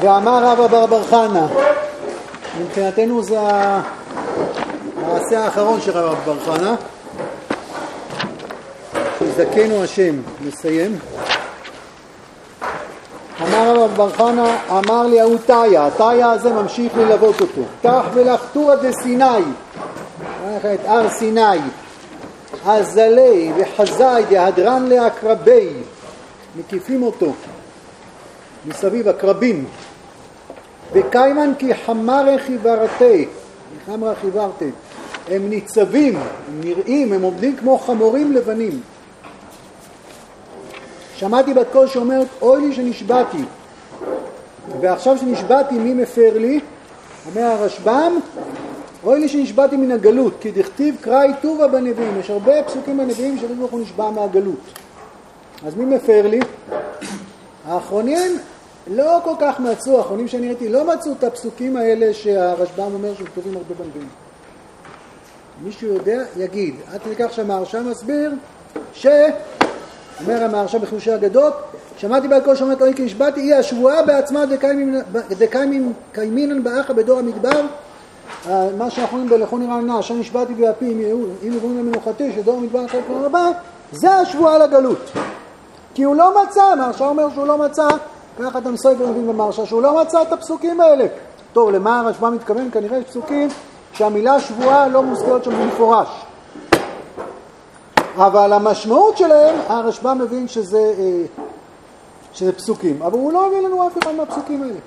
ואמר רבא בר בר חנה, מבחינתנו זה המעשה האחרון של רבא בר חנה, שיזכנו השם, נסיים. אמר רבא בר חנה, אמר לי ההוא תיה, התיה הזה ממשיך ללוות אותו. קח ולחתורא דסיני, את הר סיני, אזלי וחזאי דהדרן לעקרבי, מקיפים אותו מסביב הקרבים. וקיימן כי חמרה חיברתי, חמרה חיברתי, הם ניצבים, הם נראים, הם עומדים כמו חמורים לבנים. שמעתי בת קול שאומרת, אוי לי שנשבעתי, ועכשיו שנשבעתי מי מפר לי? אומר הרשב"ם, אוי לי שנשבעתי מן הגלות, כי דכתיב קראי טובה בנביאים, יש הרבה פסוקים בנביאים שהקדוש ברוך הוא נשבע מהגלות. אז מי מפר לי? האחרונים לא כל כך מצאו, האחרונים שאני ראיתי, לא מצאו את הפסוקים האלה שהרשב"ם אומר שהם כתובים הרבה בנביאים. מישהו יודע, יגיד. עד כדי כך שהמהרש"א מסביר ש... אומר המהרש"א בחילושי אגדות, שמעתי בעל כל שאומרת אוי כי נשבעתי, היא השבועה בעצמה דקיימינן באחה בדור המדבר, מה שאנחנו רואים בלכו נראה נע, אשר נשבעתי ביפי אם יבואו למנוחתי שדור המדבר אחרי כל רבה, זה השבועה לגלות. כי הוא לא מצא, המהרש"א אומר שהוא לא מצא, ככה אתה מסויג ומבין במהרש"א, שהוא לא מצא את הפסוקים האלה. טוב, למה הרשב"א מתכוון? כנראה יש פסוקים שהמילה שבועה לא מוזכרת שם במפורש. אבל המשמעות שלהם, הרשב"א מבין שזה, אה, שזה פסוקים, אבל הוא לא הביא לנו אף אחד מהפסוקים האלה.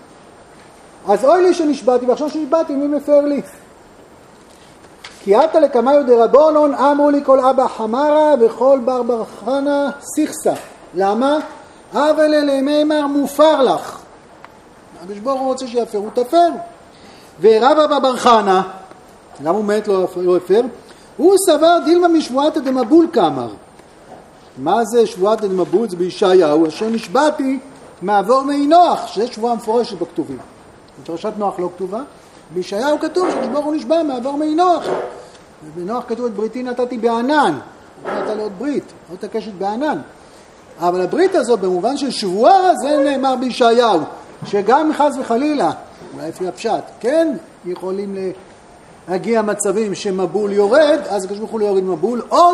אז אוי לי שנשבעתי, ועכשיו שנשבעתי, מי מפר לי? כי עתה לקמיו דרבונון אמרו לי כל אבא חמרה וכל בר בר חנה סיכסה. למה? אבל אלה מימר מופר לך. הקדוש ברוך הוא רוצה שיפרו, תפר. ורבא בר חנה, למה הוא מת לא, לא הפר? הוא סבר דילמה משבועתא דמבול כאמר. מה זה שבועת דמבול? זה בישעיהו, אשר נשבעתי מעבור מי נוח, שזה שבועה מפורשת בכתובים. בפרשת נוח לא כתובה, בישעיהו כתוב שברוך הוא נשבע מעבור מי נוח. ובנוח כתוב את בריתי נתתי בענן, נתת לו עוד ברית, עוד הקשת בענן. אבל הברית הזו במובן של שבועה זה נאמר בישעיהו, שגם חס וחלילה, אולי לפי הפשט, כן, יכולים להגיע מצבים שמבול יורד, אז הקדוש ברוך הוא לא יוריד מבול, או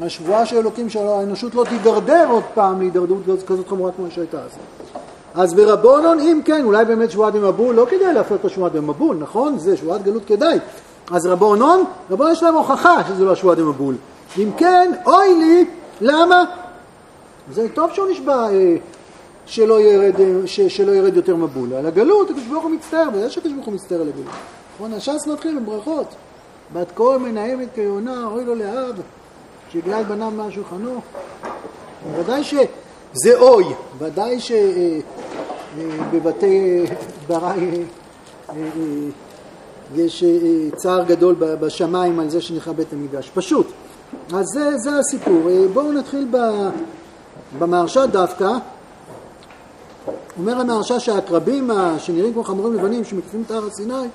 שהשבועה של אלוקים של האנושות לא תידרדר עוד פעם להידרדרות כזאת חמורה כמו שהייתה אז. אז ברבונון, אם כן, אולי באמת שבועת במבול, לא כדאי להפר את השבועת במבול, נכון? זה שבועת גלות כדאי. אז רבונון, רבונון יש להם הוכחה שזה לא השבועת במבול. אם כן, אוי לי למה? זה טוב שהוא נשבע אה, שלא ירד, אה, ש, שלא ירד יותר מבול. על הגלות, הקדוש ברוך הוא מצטער, ויש הקדוש ברוך הוא מצטער על הגלות. נכון, הש"ס מתחיל עם ברכות. בת כה מנהמת כיונה, אוי לו לאב, את בניו מעל שולחנו. ודאי שזה אוי, ודאי שבבתי אה, ברי יש צער גדול בשמיים על זה שנכרה בית המקדש. פשוט. אז זה, זה הסיפור. אה, בואו נתחיל במהרש"א דווקא. אומר המהרש"א שהעקרבים שנראים כמו חמורים לבנים שמקיפים את הר הסיני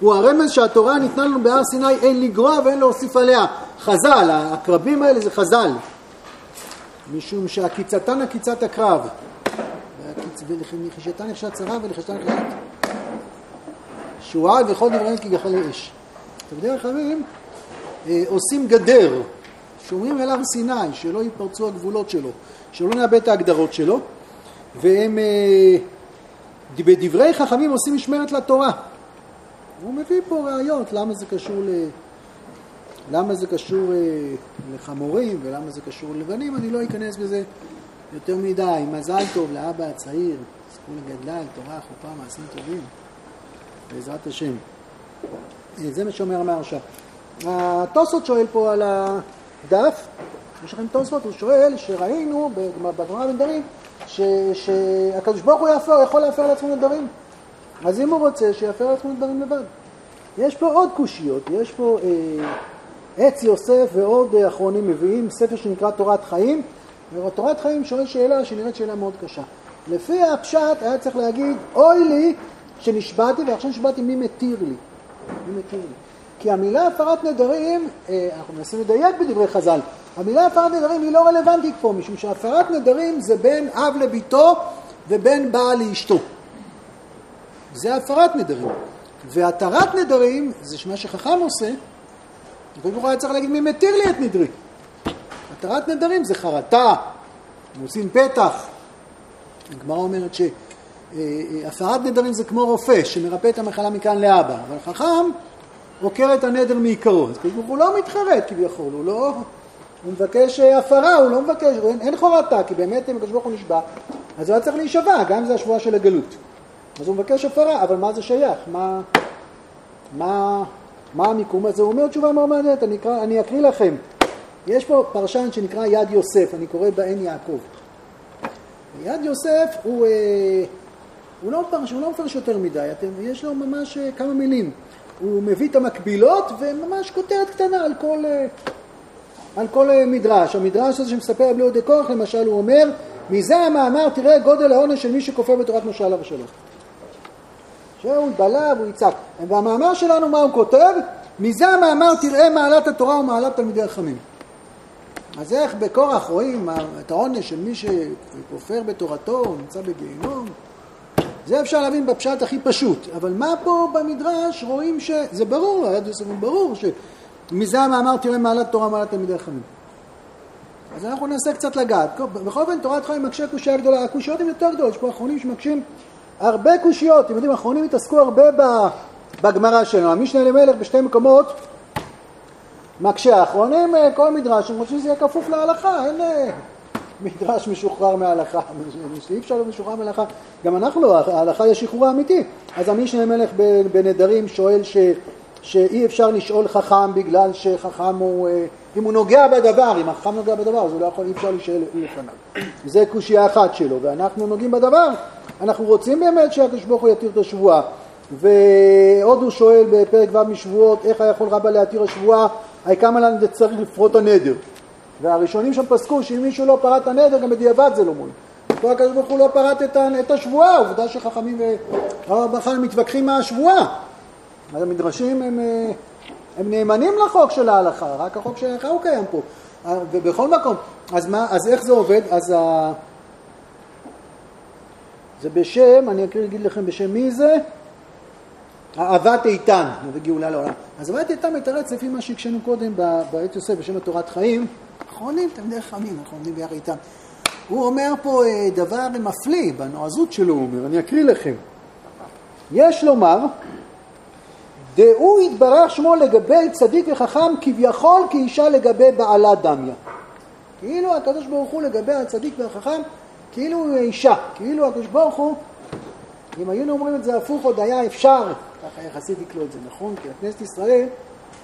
הוא הרמז שהתורה ניתנה לנו בהר סיני אין לגרוע ואין להוסיף עליה. חז"ל, העקרבים האלה זה חז"ל. משום שעקיצתן עקיצת הקרב. ולחישתן נחשת צרה ולחישתן נחשת שועל וכל דבריהם כגחלי אש. תלמידי חכמים אה, עושים גדר שומרים אליו סיני, שלא ייפרצו הגבולות שלו, שלא נאבד את ההגדרות שלו, והם אה, בדברי חכמים עושים משמרת לתורה. הוא מביא פה ראיות למה זה קשור ל... למה זה קשור אה, לחמורים ולמה זה קשור ללבנים, אני לא אכנס בזה יותר מדי. מזל טוב לאבא הצעיר, זכו לגדלה, תורה, חופה, מעשים טובים, בעזרת השם. אה, זה מה שאומר המהרש"א. התוספות שואל פה על דף, יש לכם תוספות, הוא שואל שראינו בגמרא בנדרים שהקדוש ברוך הוא יפר, יכול להפר לעצמו נדרים. אז אם הוא רוצה, שיפר לעצמו נדרים לבד. יש פה עוד קושיות, יש פה אה, עץ יוסף ועוד אה, אחרונים מביאים ספר שנקרא תורת חיים, ותורת חיים שואל שאלה שנראית שאלה מאוד קשה. לפי הפשט היה צריך להגיד, אוי לי שנשבעתי ועכשיו נשבעתי מי מתיר לי. מי מתיר לי. כי המילה הפרת נדרים, אה, אנחנו מנסים לדייק בדברי חז"ל, המילה הפרת נדרים היא לא רלוונטית פה, משום שהפרת נדרים זה בין אב לביתו ובן בא לאשתו. זה הפרת נדרים. והתרת נדרים, זה מה שחכם עושה, הקדוש ברוך היה צריך להגיד מי מתיר לי את נדרי. התרת נדרים זה חרטה, עושים פתח. הגמרא אומרת שהפרת נדרים זה כמו רופא שמרפא את המחלה מכאן לאבא, אבל חכם עוקר את הנדר מעיקרו. אז כאילו הוא לא מתחרט כביכול, הוא לא... הוא מבקש הפרה, הוא לא מבקש, אין, אין חורתה, כי באמת אם הקדוש ברוך הוא נשבע, אז הוא היה צריך להישבע, גם אם זה השבועה של הגלות. אז הוא מבקש הפרה, אבל מה זה שייך? מה, מה, מה המיקום הזה? הוא אומר תשובה מאוד מעניינת, אני, אני אקריא לכם. יש פה פרשן שנקרא יד יוסף, אני קורא בעין יעקב. יד יוסף הוא, אה, הוא, לא מפרש, הוא לא מפרש יותר מדי, אתם, יש לו ממש אה, כמה מילים. הוא מביא את המקבילות וממש כותרת קטנה על כל, אה, על כל מדרש. המדרש הזה שמספר בלי עוד כוח, למשל, הוא אומר, מזה המאמר תראה גודל העונש של מי שכופר בתורת משה עליו השלום. שהוא יבלע והוא יצעק. והמאמר שלנו, מה הוא כותב? מזה המאמר תראה מעלת התורה ומעלת תלמידי החכמים. אז איך בכורח רואים את העונש של מי שכופר בתורתו, נמצא בגיהינום? זה אפשר להבין בפשט הכי פשוט, אבל מה פה במדרש רואים ש... זה ברור, יוסף ברור שמזה המאמר תראה מעלת תורה מעלת תלמידי חכמים. אז אנחנו ננסה קצת לגעת. בכל אופן תורת חיים מקשה קושייה גדולה, הקושיות הן יותר גדולות, יש פה אחרונים שמקשים הרבה קושיות, אתם יודעים, האחרונים התעסקו הרבה בגמרא שלנו. המשנה למלך בשתי מקומות מקשה. האחרונים, אה, כל מדרש, הם חושבים שזה יהיה כפוף להלכה, אין אה, מדרש משוחרר מההלכה. אי אפשר משוחרר מההלכה. גם אנחנו לא, ההלכה היא השחרור האמיתי. אז המשנה למלך בנדרים שואל ש... שאי אפשר לשאול חכם בגלל שחכם הוא, אה, אם הוא נוגע בדבר, אם החכם נוגע בדבר, אז הוא לא יכול, אי אפשר להישאל לפניו. זה קושייה אחת שלו, ואנחנו נוגעים בדבר, אנחנו רוצים באמת שהקדוש ברוך הוא יתיר את השבועה. ועוד הוא שואל בפרק ו' משבועות, איך היה יכול רבא להתיר השבועה, כמה לנו צריך לפרוט הנדר. והראשונים שם פסקו שאם מישהו לא פרט הנדר, גם בדיעבד זה לא מועיל. פה הקדוש ברוך הוא לא פרט את השבועה, עובדה שחכמים בכלל מתווכחים מה המדרשים הם, הם נאמנים לחוק של ההלכה, רק החוק של ההלכה הוא קיים פה. ובכל מקום, אז, מה, אז איך זה עובד? אז ה... זה בשם, אני אגיד לכם בשם מי זה? אהבת איתן, מביא גאולה לעולם. אז אהבת איתן מתרץ לפי מה שהקשינו קודם בעת יוסף בשם התורת חיים. אחרונים, תלמידי חכמים, אנחנו עומדים ביחד איתם. הוא אומר פה אה, דבר מפליא, בנועזות שלו הוא אומר, אני אקריא לכם. יש לומר, דהוא יתברך שמו לגבי צדיק וחכם כביכול כאישה לגבי בעלה דמיה. כאילו הקדוש ברוך הוא לגבי הצדיק והחכם כאילו הוא אישה, כאילו הקדוש ברוך הוא, אם היינו אומרים את זה הפוך עוד היה אפשר, ככה יחסית יקלו את זה, נכון? כי הכנסת ישראל,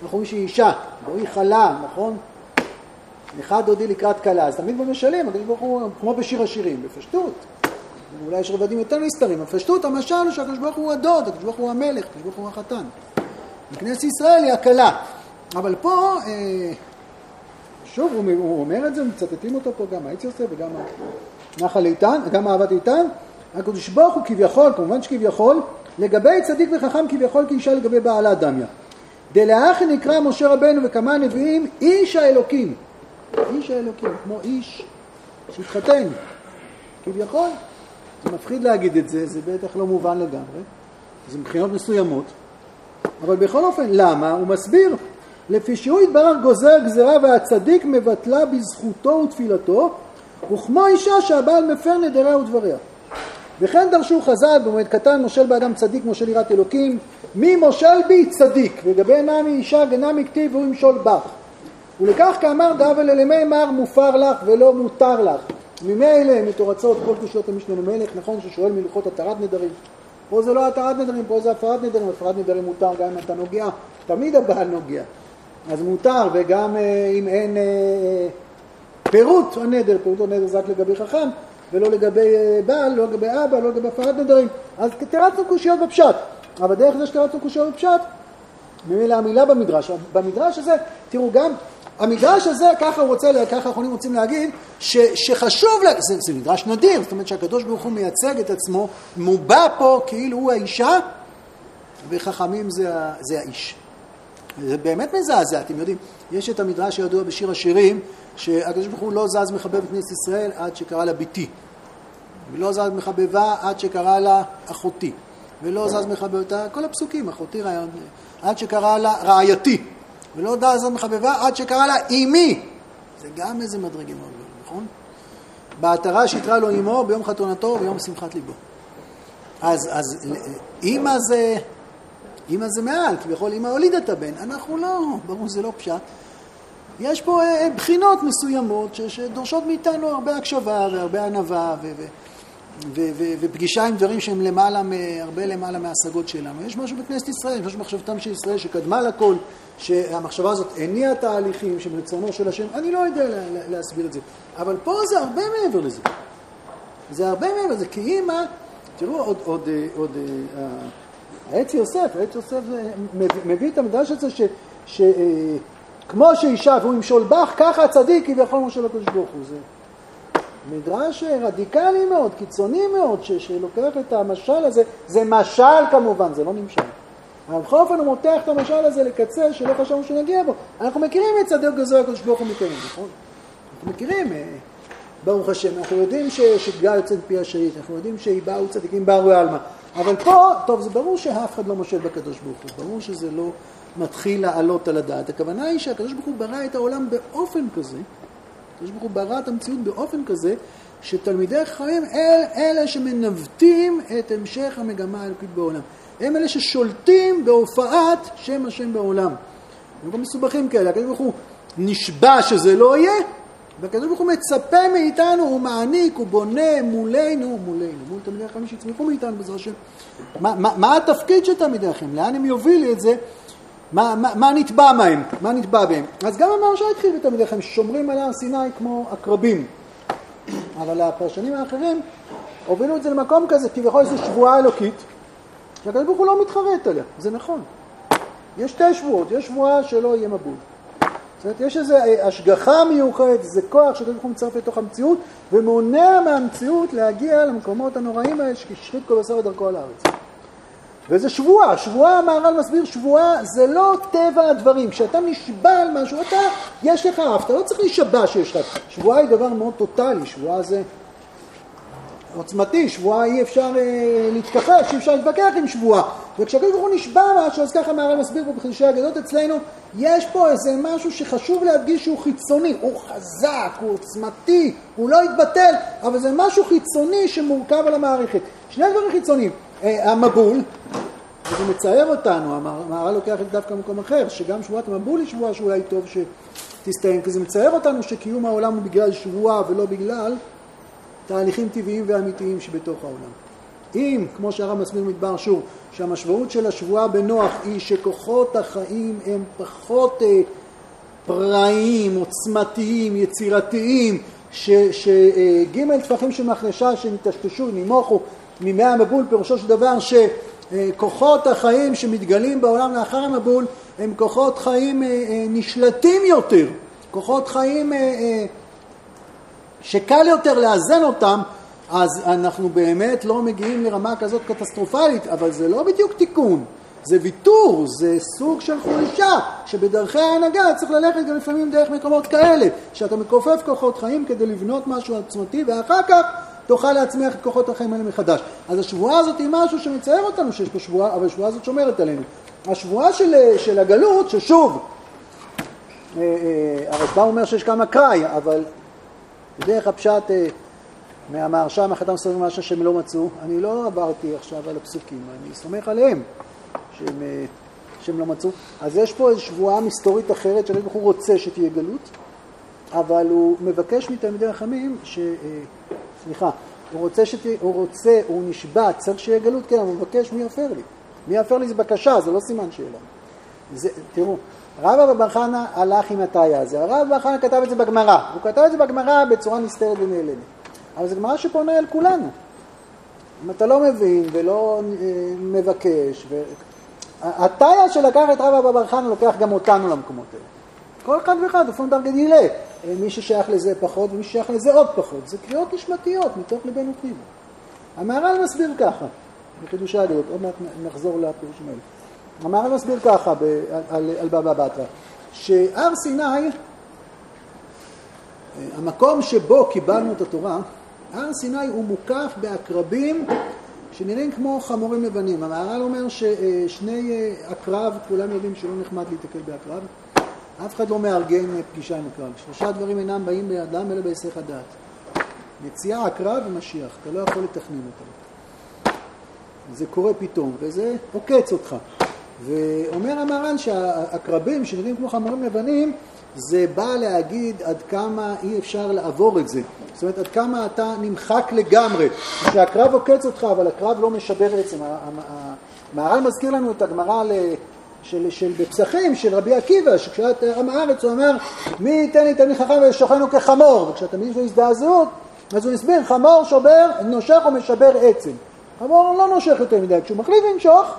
אנחנו רואים שהיא אישה, היא חלה, נכון? אחד דודי לקראת כלה, אז תמיד במשלים, הקדוש ברוך הוא, כמו בשיר השירים, בפשטות. אולי יש רבדים יותר נסתרים, בפשטות המשל הוא שהקדוש ברוך הוא הדוד, הקדוש ברוך הוא המלך, הקדוש ברוך הוא החתן. וכנסת ישראל היא הכלה. אבל פה, אה, שוב, הוא, הוא אומר את זה, מצטטים אותו פה גם האיץ יוסף וגם נחל איתן, גם אהבת איתן, הקדוש ברוך הוא כביכול, כמובן שכביכול, לגבי צדיק וחכם כביכול כאישה לגבי בעלה דמיה. דלאחי נקרא משה רבנו וכמה נביאים איש האלוקים. איש האלוקים, כמו איש שהתחתן. כביכול, זה מפחיד להגיד את זה, זה בטח לא מובן לגמרי. זה מבחינות מסוימות. אבל בכל אופן, למה? הוא מסביר. לפי שהוא יתברך גוזר גזרה והצדיק מבטלה בזכותו ותפילתו וכמו אישה שהבעל מפר נדריה ודבריה. וכן דרשו חז"ל במועד קטן מושל באדם צדיק מושל יראת אלוקים. מי מושל בי צדיק וגבי נמי אישה גנמי כתיב והוא ימשול בך. ולכך כאמר דאבל אלימי מר מופר לך ולא מותר לך? ממילא מתורצות כל קושיות המשנה למלך נכון ששואל מלכות התרת נדרים. פה זה לא התרת נדרים פה זה הפרת נדרים. הפרת נדרים מותר גם אם אתה נוגע. תמיד הבעל נוגע. אז מותר וגם אה, אם אין אה, פירוט הנדר, פירוט הנדר זה רק לגבי חכם, ולא לגבי אה, בעל, לא לגבי אבא, לא לגבי הפרת נדרים. אז תרצנו קושיות בפשט. אבל דרך זה שתרצנו קושיות בפשט, ממילא המילה במדרש. במדרש הזה, תראו גם, המדרש הזה, ככה הוא רוצה, ככה האחרונים רוצים להגיד, ש, שחשוב, לה, זה, זה מדרש נדיר, זאת אומרת שהקדוש ברוך הוא מייצג את עצמו, מובע פה כאילו הוא האישה, וחכמים זה, זה האיש. זה באמת מזעזע, אתם יודעים, יש את המדרש הידוע בשיר השירים, שהקדוש ברוך הוא לא זז מחבב את כנסת ישראל עד שקרא לה ביתי. ולא זז מחבבה עד שקרא לה אחותי. ולא זז מחבבתה, כל הפסוקים, אחותי רעיון, עד שקרא לה רעייתי. ולא זז מחבבה עד שקרא לה אימי. זה גם איזה מדרגים מאוד גדולים, נכון? בעטרה שיתרה לו אמו ביום חתונתו וביום שמחת ליבו. אז, אז אימא זה, אימא זה מעל, כביכול אימא הולידה את הבן, אנחנו לא, ברור שזה לא פשט. יש פה אה, בחינות מסוימות שדורשות מאיתנו הרבה הקשבה והרבה ענווה ו- ו- ו- ו- ופגישה עם דברים שהם למעלה, הרבה למעלה מההשגות שלנו. יש משהו בכנסת ישראל, יש משהו במחשבתם של ישראל שקדמה לכל, שהמחשבה הזאת הניעה תהליכים שמרצונו של השם, אני לא יודע להסביר את זה. אבל פה זה הרבה מעבר לזה. זה הרבה מעבר לזה, כי אימא, תראו עוד, עוד, עוד, אה, העץ יוסף, העץ יוסף מביא את המדרש הזה ש... ש אה, כמו שאישה והוא ימשול בך, ככה הצדיק כביכול משה לקדוש ברוך הוא. זה מדרש רדיקלי מאוד, קיצוני מאוד, ש, שלוקח את המשל הזה, זה משל כמובן, זה לא נמשל. אבל בכל אופן הוא מותח את המשל הזה לקצה שלא חשבנו שנגיע בו. אנחנו מכירים את צדיק גזור הקדוש ברוך הוא מקיים, נכון? אנחנו מכירים, אה, ברוך השם, אנחנו יודעים שגל יוצא מפי השהיד, אנחנו יודעים שבאו צדיקים באו עלמא. אבל פה, טוב, זה ברור שאף אחד לא מושל בקדוש ברוך הוא, ברור שזה לא מתחיל לעלות על הדעת. הכוונה היא שהקדוש ברוך הוא ברא את העולם באופן כזה, הקדוש ברוך הוא ברא את המציאות באופן כזה, שתלמידי חכמים הם אלה שמנווטים את המשך המגמה האלוקית בעולם. הם אלה ששולטים בהופעת שם השם בעולם. הם גם מסובכים כאלה, הקדוש ברוך הוא נשבע שזה לא יהיה, והקדוש ברוך הוא מצפה מאיתנו, הוא מעניק, הוא בונה מולנו, מולנו, מול תלמידי החיים שיצמחו מאיתנו בעזרת השם. מה, מה, מה התפקיד של תלמידי החיים? לאן הם יובילו את זה? מה, מה, מה נתבע מהם? מה נתבע בהם? אז גם המרשה התחיל בתלמידי החיים, שומרים על הר סיני כמו עקרבים. אבל הפרשנים האחרים הובילו את זה למקום כזה, כביכול זו שבועה אלוקית, שהקדוש ברוך הוא לא מתחרט עליה, זה נכון. יש שתי שבועות, יש שבועה שלא יהיה מבול. זאת אומרת, יש איזו אה, השגחה מיוחדת, זה כוח שהקדוש ברוך הוא מצטרף לתוך המציאות, ומונע מהמציאות להגיע למקומות הנוראים האלה שהשחית כל בשר ודרכו על הארץ. וזה שבועה, שבועה, המהר"ל מסביר, שבועה זה לא טבע הדברים. כשאתה נשבע על משהו, אתה, יש לך אף, אתה לא צריך להישבע שיש לך. שבועה היא דבר מאוד טוטאלי, שבועה זה עוצמתי, שבועה אי אפשר אה, להתכחש, אי אפשר להתווכח עם שבועה. וכשהקדוש ברוך הוא נשבע משהו, אז ככה מהר"ל מסביר פה בחידושי הגדות אצלנו, יש פה איזה משהו שחשוב להדגיש שהוא חיצוני, הוא חזק, הוא עוצמתי, הוא לא יתבטל, אבל זה משהו חיצוני שמורכב על המערכת. שני דברים חיצוניים, המבול, וזה מצער אותנו, המהר"ל לוקח את זה דווקא במקום אחר, שגם שבועת המבול היא שבועה שאולי טוב שתסתיים, כי זה מצער אותנו שקיום העולם הוא בגלל שבועה ולא בגלל תהליכים טבעיים ואמיתיים שבתוך העולם. אם, כמו שהרב מסביר מדבר שוב, שהמשמעות של השבועה בנוח היא שכוחות החיים הם פחות אה, פראיים, עוצמתיים, יצירתיים, שג' אה, טפחים של מחרשה שנטשטשו, נמוכו מימי המבול, פירושו של דבר שכוחות החיים שמתגלים בעולם לאחר המבול הם כוחות חיים אה, אה, נשלטים יותר, כוחות חיים אה, שקל יותר לאזן אותם, אז אנחנו באמת לא מגיעים לרמה כזאת קטסטרופלית, אבל זה לא בדיוק תיקון, זה ויתור, זה סוג של חולשה, שבדרכי ההנהגה צריך ללכת גם לפעמים דרך מקומות כאלה, שאתה מכופף כוחות חיים כדי לבנות משהו עצמתי, ואחר כך תוכל להצמיח את כוחות החיים האלה מחדש. אז השבועה הזאת היא משהו שמצער אותנו שיש פה שבועה, אבל השבועה הזאת שומרת עלינו. השבועה של, של הגלות, ששוב, אה, אה, הרשב"א אומר שיש כמה קראי, אבל בדרך הפשט אה, מהמהרש"א, מהחתם סורים משהו שהם לא מצאו, אני לא עברתי עכשיו על הפסוקים, אני סומך עליהם שהם, שהם לא מצאו. אז יש פה איזו שבועה מסתורית אחרת, שהקדוש ברוך הוא רוצה שתהיה גלות, אבל הוא מבקש מתלמידי החכמים ש... סליחה, הוא רוצה, שת... הוא רוצה, הוא נשבע, צריך שיהיה גלות, כן, אבל הוא מבקש מי יפר לי. מי יפר לי זה בקשה, זה לא סימן שאלה. זה, תראו, רב אבא בר חנא הלך עם התאיה הזה, הרב בר חנא כתב את זה בגמרא, הוא כתב את זה בגמרא בצורה נסתרת ונעלמת, אבל זו גמרא שפונה אל כולנו. אם אתה לא מבין ולא אה, מבקש, ו... התאיה שלקח את רב אבא בר חנא לוקח גם אותנו למקומות האלה. כל אחד ואחד, לפעמים דרגי מי ששייך לזה פחות ומי ששייך לזה עוד פחות. זה קריאות נשמתיות מתוך ליבנו פנימה. המהר"ל מסביר ככה, בחידושי הדעות, עוד מעט נחזור לפירושים האלה. המהר"ל מסביר ככה ב, על, על, על בבא בתרא, שהר סיני, המקום שבו קיבלנו את התורה, הר סיני הוא מוקף בעקרבים שנראים כמו חמורים לבנים. המהר"ל אומר ששני אה, עקרב, כולם יודעים שלא נחמד להתקל בעקרב, אף אחד לא מארגן פגישה עם עקרב. שלושה דברים אינם באים בידם אלא בהיסח הדעת. מציאה עקרב ומשיח, אתה לא יכול לתכנן אותם. זה קורה פתאום, וזה עוקץ אותך. ואומר המהר"ל שהעקרבים שנראים כמו חמורים לבנים, זה בא להגיד עד כמה אי אפשר לעבור את זה. זאת אומרת, עד כמה אתה נמחק לגמרי. שהקרב עוקץ אותך, אבל הקרב לא משבר עצם. המהר"ל מזכיר לנו את הגמרא של, של בפסחים, של רבי עקיבא, שכשאת עם הארץ הוא אמר, מי ייתן לי תלמיד חכם וישוכנו כחמור, וכשאתה מבין שיש הזדעזעות, אז הוא הסביר, חמור שובר, נושך ומשבר עצם. חמור לא נושך יותר מדי, כשהוא מחליט לנשוך,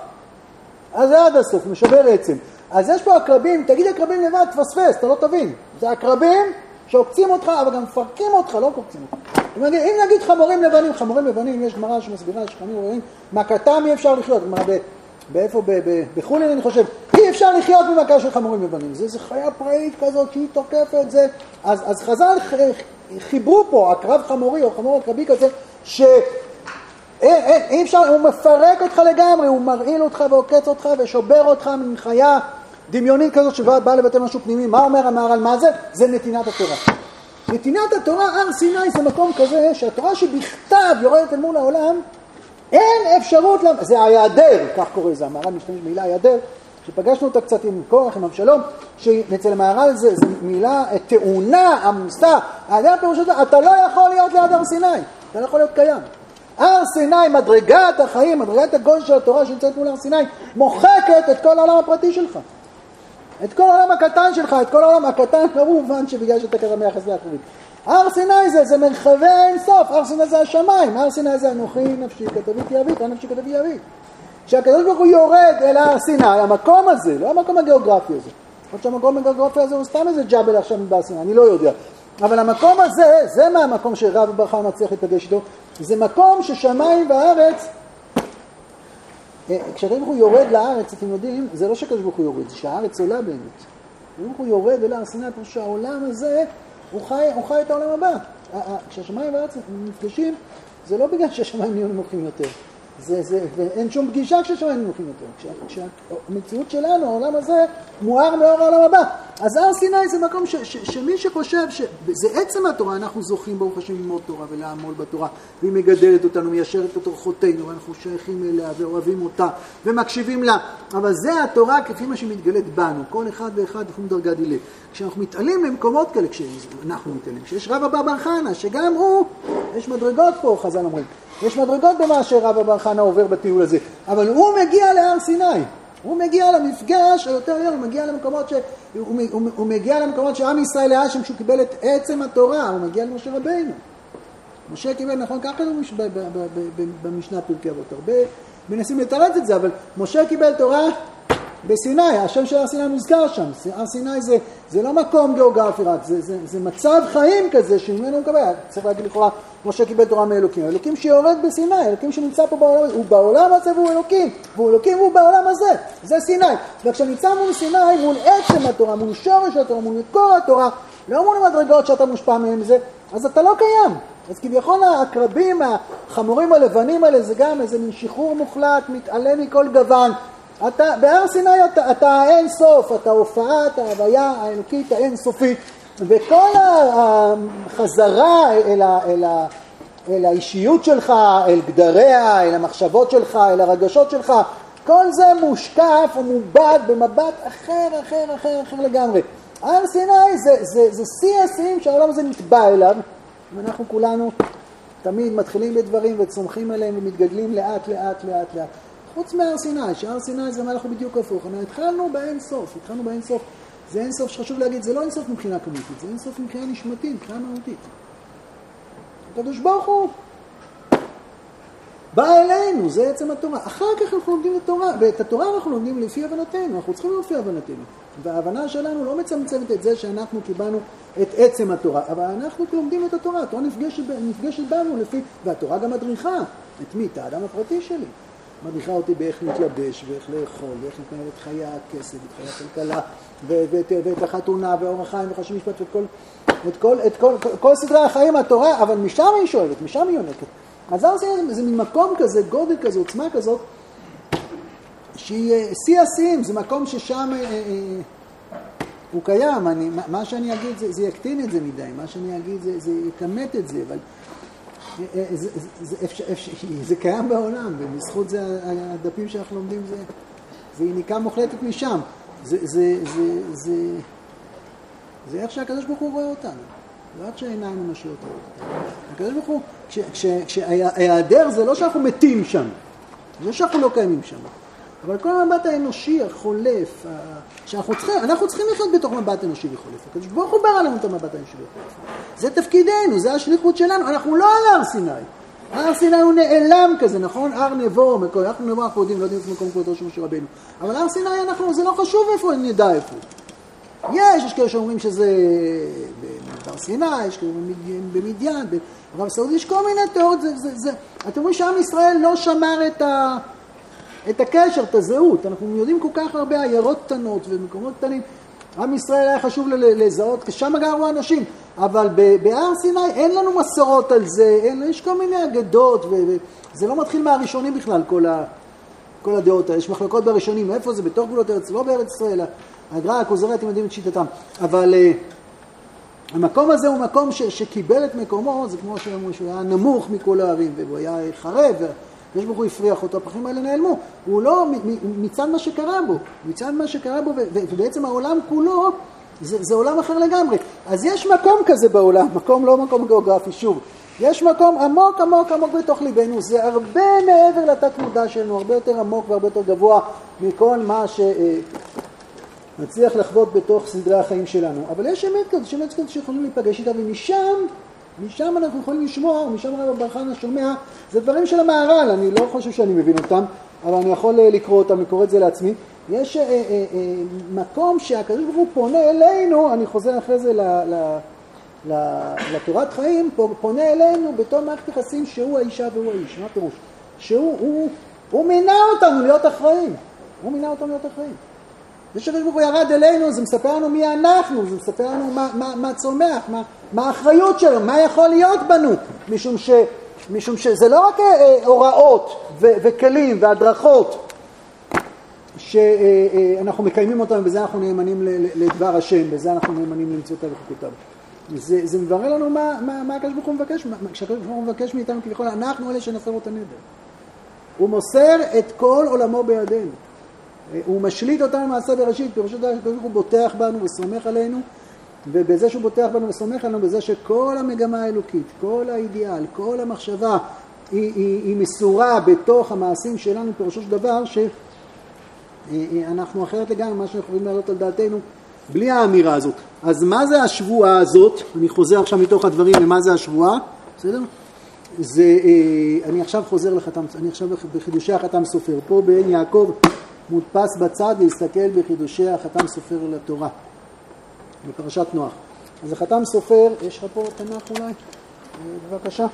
אז זה עד הסוף, משבר עצם. אז יש פה עקרבים, תגיד עקרבים לבד, תפספס, אתה לא תבין. זה עקרבים שעוקצים אותך, אבל גם מפרקים אותך, לא קופצים אותך. אם נגיד חמורים לבנים, חמורים לבנים, יש גמרא שמסבירה שחמורים מהכתם אי אפשר לחיות. כלומר, באיפה? בחולין אני חושב, אי אפשר לחיות ממכה של חמורים לבנים. זה, זה חיה פראית כזאת שהיא תוקפת, זה... אז, אז חז"ל חיברו פה עקרב חמורי או חמור עקרבי כזה, ש... אי אפשר, הוא מפרק אותך לגמרי, הוא מרעיל אותך ועוקץ אותך ושובר אותך מן חיה דמיונית כזאת שבאה לבטל משהו פנימי. מה אומר המהר"ל? מה זה? זה נתינת התורה. נתינת התורה, הר סיני זה מקום כזה שהתורה שבכתב יורדת אל מול העולם, אין אפשרות, לה... זה ההיעדר, כך קורא לזה, המהר"ל משתמש במילה היעדר, שפגשנו אותה קצת עם כוח, עם אבשלום, שאצל המהר"ל זה, זה מילה טעונה, עמוסה, ההיעדר פירושו, אתה לא יכול להיות ליד הר סיני, אתה לא יכול להיות קיים. הר סיני, מדרגת החיים, מדרגת הגול של התורה שנמצאת מול הר סיני, מוחקת את כל העולם הפרטי שלך. את כל העולם הקטן שלך, את כל העולם הקטן, לא במובן שבגלל שאתה כזה מייחס לאחרים. הר סיני זה, זה מרחבי אין סוף, הר סיני זה השמיים, הר סיני זה אנוכי נפשי כתביתי אבית, נפשי כתבי אבית. כשהקדוש ברוך הוא יורד אל הר סיני, המקום הזה, לא המקום הגיאוגרפי הזה, עוד שהמקום הגיאוגרפי הזה הוא סתם איזה ג'אבל עכשיו בהר סיני, אני לא יודע. אבל המקום הזה, זה מה המקום שרב ברכה מצליח להיפגש איתו, זה מקום ששמיים וארץ, אה, כשהקדוש ברוך הוא יורד לארץ, אתם יודעים, זה לא שהקדוש ברוך הוא יורד, זה שהארץ עולה באמת. הקדוש ברוך הוא יורד אל הר סיני, פירוש שהעולם הזה, הוא חי, הוא חי את העולם הבא. כשהשמיים והארץ נפגשים, זה לא בגלל שהשמיים נהיו נמוכים יותר. זה, זה, ואין שום פגישה כששמיים נמוכים יותר. כשהמציאות שלנו, העולם הזה, מואר מאור העולם הבא. אז הר סיני זה מקום ש, ש, שמי שחושב שזה עצם התורה, אנחנו זוכים ברוך השם ללמוד תורה ולעמול בתורה, והיא מגדלת אותנו, מיישרת את אורחותינו, ואנחנו שייכים אליה ואוהבים אותה ומקשיבים לה. אבל זה התורה כפי מה שמתגלית בנו, כל אחד ואחד לפעמים דרגה דילה. כשאנחנו מתעלים למקומות כאלה, כשאנחנו מתעלים, כשיש רב אבא בר חנה, שגם הוא, יש מדרגות פה, חז"ל אומרים. יש מדרגות במה שרבא בר חנה עובר בטיול הזה, אבל הוא מגיע להר סיני, הוא מגיע למפגש היותר עליון, הוא מגיע למקומות ש... הוא, הוא, הוא מגיע למקומות שעם ישראל היה שם שהוא קיבל את עצם התורה, הוא מגיע למשה רבינו. משה קיבל, נכון, ככה זה במשנה פרקי אבות, הרבה מנסים לתרץ את זה, אבל משה קיבל תורה בסיני, השם של הר סיני מוזכר שם, הר סיני זה, זה לא מקום גיאוגרפי רק, זה, זה, זה מצב חיים כזה שממנו הוא מקבל, צריך להגיד לכאורה, משה קיבל תורה מאלוקים, אלוקים שיורד בסיני, אלוקים שנמצא פה בעולם הזה, הוא בעולם הזה והוא אלוקים, והוא אלוקים והוא בעולם הזה, זה סיני, וכשאתה נמצא מול סיני, מול עצם התורה, מול שורש התורה, מול מקור התורה, לא מול המדרגות שאתה מושפע מהם זה, אז אתה לא קיים. אז כביכול העקרבים, החמורים הלבנים האלה, זה גם איזה מין שחרור מוחלט, מתעלם מכל גוון, אתה, בהר סיני אתה, אתה האין סוף, אתה הופעת ההוויה האלוקית האין-סופית, וכל החזרה אל, ה, אל, ה, אל האישיות שלך, אל גדריה, אל המחשבות שלך, אל הרגשות שלך, כל זה מושקף ומובד במבט אחר, אחר, אחר, אחר לגמרי. הר סיני זה, זה, זה שיא השיאים שהעולם הזה נתבע אליו, ואנחנו כולנו תמיד מתחילים בדברים וצומחים עליהם ומתגדלים לאט, לאט, לאט, לאט. חוץ מהר סיני, שהר סיני זה מהלך בדיוק הפוך. אנחנו התחלנו באין סוף, התחלנו באין סוף. זה אין סוף שחשוב להגיד, זה לא אין סוף מבחינה כמותית, זה אין סוף מבחינה נשמתית, מבחינה מהותית. הקדוש ברוך הוא בא אלינו, זה עצם התורה. אחר כך אנחנו לומדים את התורה, ואת התורה אנחנו לומדים לפי הבנתנו, אנחנו צריכים לפי הבנתנו. וההבנה שלנו לא מצמצמת את זה שאנחנו קיבלנו את עצם התורה, אבל אנחנו לומדים את התורה, התורה נפגשת, נפגשת בנו לפי, והתורה גם מדריכה את מי? את האדם הפרטי שלי. מדריכה אותי באיך להתלבש, ואיך לאכול, ואיך להתנהל את חיי הכסף, את חיי הכלכלה, ואת, ואת החתונה, ואורח חיים, וחשב משפט, ואת כל, את כל, את כל, כל, כל סדרי החיים, התורה, אבל משם היא שואלת, משם היא יונקת. אז הר סיני זה מין מקום כזה, גודל כזה, עוצמה כזאת, שהיא אה, שיא השיאים, זה מקום ששם אה, אה, הוא קיים, אני, מה שאני אגיד זה, זה יקטין את זה מדי, מה שאני אגיד זה, זה יכמת את זה, אבל אה, אה, זה, זה, זה, אפשר, זה קיים בעולם, ובזכות זה הדפים שאנחנו לומדים זה, זה יניקה מוחלטת משם. זה, זה, זה, זה, זה איך שהקדוש ברוך הוא רואה אותנו, לא רק שהעיניים אנושיות רואות. הקדוש ברוך הוא, כשהיעדר זה לא שאנחנו מתים שם, זה שאנחנו לא קיימים שם. אבל כל המבט האנושי החולף, שאנחנו צריכים, אנחנו צריכים לחיות בתוך מבט אנושי וחולף. הקדוש ברוך הוא ברא לנו את המבט האנושי וחולף. זה תפקידנו, זה השליחות שלנו, אנחנו לא על הר סיני. הר סיני הוא נעלם כזה, נכון? הר נבו, אנחנו נבו, אנחנו יודעים, לא יודעים איפה מקום כבודו של משה רבנו. אבל הר סיני, אנחנו, זה לא חשוב איפה, נדע איפה. יש, יש כאלה שאומרים שזה בהר סיני, יש כאלה במדיין, ברב סעודי, יש כל מיני תיאוריות, זה, זה, זה. אתם רואים שעם ישראל לא שמר את ה... את הקשר, את הזהות. אנחנו יודעים כל כך הרבה עיירות קטנות ומקומות קטנים. עם ישראל היה חשוב לזהות, שם גרו אנשים, אבל בהר סיני אין לנו מסורות על זה, אין, יש כל מיני אגדות, וזה לא מתחיל מהראשונים בכלל, כל, ה, כל הדעות האלה. יש מחלוקות בראשונים, איפה זה? בתוך גבולות ארץ, לא בארץ ישראל. הגר"א, הכוזרי, אתם יודעים את שיטתם. אבל uh, המקום הזה הוא מקום ש, שקיבל את מקומו, זה כמו שהוא היה נמוך מכל הערים, והוא היה חרב, הקדוש ברוך הוא הפריח אותו, הפרחים האלה נעלמו. הוא לא, מצד מה שקרה בו, מצד מה שקרה בו, ובעצם העולם כולו, זה, זה עולם אחר לגמרי. אז יש מקום כזה בעולם, מקום לא מקום גיאוגרפי, שוב. יש מקום עמוק עמוק עמוק בתוך ליבנו, זה הרבה מעבר לתת מודע שלנו, הרבה יותר עמוק והרבה יותר גבוה מכל מה שנצליח לחוות בתוך סדרי החיים שלנו. אבל יש אמת כזאת, יש אמת כזאת שיכולים להיפגש איתה, ומשם משם אנחנו יכולים לשמוע, משם הרב בר חנא שומע, זה דברים של המהר"ל, אני לא חושב שאני מבין אותם, אבל אני יכול אה, לקרוא אותם, אני קורא את זה לעצמי. יש אה, אה, אה, מקום שהקדוש ברוך הוא פונה אלינו, אני חוזר אחרי זה ל, ל, ל, לתורת חיים, פונה אלינו בתור מערכת יחסים שהוא האישה והוא האיש, מה הפירוש? שהוא הוא, הוא מינה אותנו להיות אחראים, הוא מינה אותנו להיות אחראים. זה שהקדוש ברוך הוא ירד אלינו, זה מספר לנו מי אנחנו, זה מספר לנו מה, מה, מה צומח, מה, מה האחריות שלו, מה יכול להיות בנו, משום, ש, משום שזה לא רק אה, הוראות ו, וכלים והדרכות שאנחנו מקיימים אותם ובזה אנחנו נאמנים לדבר השם, בזה אנחנו נאמנים למצוותיו וחוקותיו. זה, זה מברר לנו מה, מה, מה הקדוש ברוך הוא מבקש, כשהקדוש ברוך הוא מבקש מאיתנו כביכול, אנחנו אלה שנפרו את הנדר. הוא מוסר את כל עולמו בידינו. הוא משליט אותנו מעשה בראשית, פירושו דבר הקדוש ברוך הוא בוטח בנו וסומך עלינו, ובזה שהוא בוטח בנו וסומך עלינו, בזה שכל המגמה האלוקית, כל האידיאל, כל המחשבה היא, היא, היא מסורה בתוך המעשים שלנו, פירושו של דבר שאנחנו אחרת לגמרי ממה שאנחנו יכולים להעלות על דעתנו בלי האמירה הזאת. אז מה זה השבועה הזאת? אני חוזר עכשיו מתוך הדברים למה זה השבועה, בסדר? זה, אה, אני עכשיו חוזר לחתם, אני עכשיו בחידושי החתם סופר, פה בעין יעקב מודפס בצד להסתכל בחידושי החתם סופר לתורה, בפרשת נוח. אז החתם סופר, יש לך פה תנ"ך אולי? בבקשה.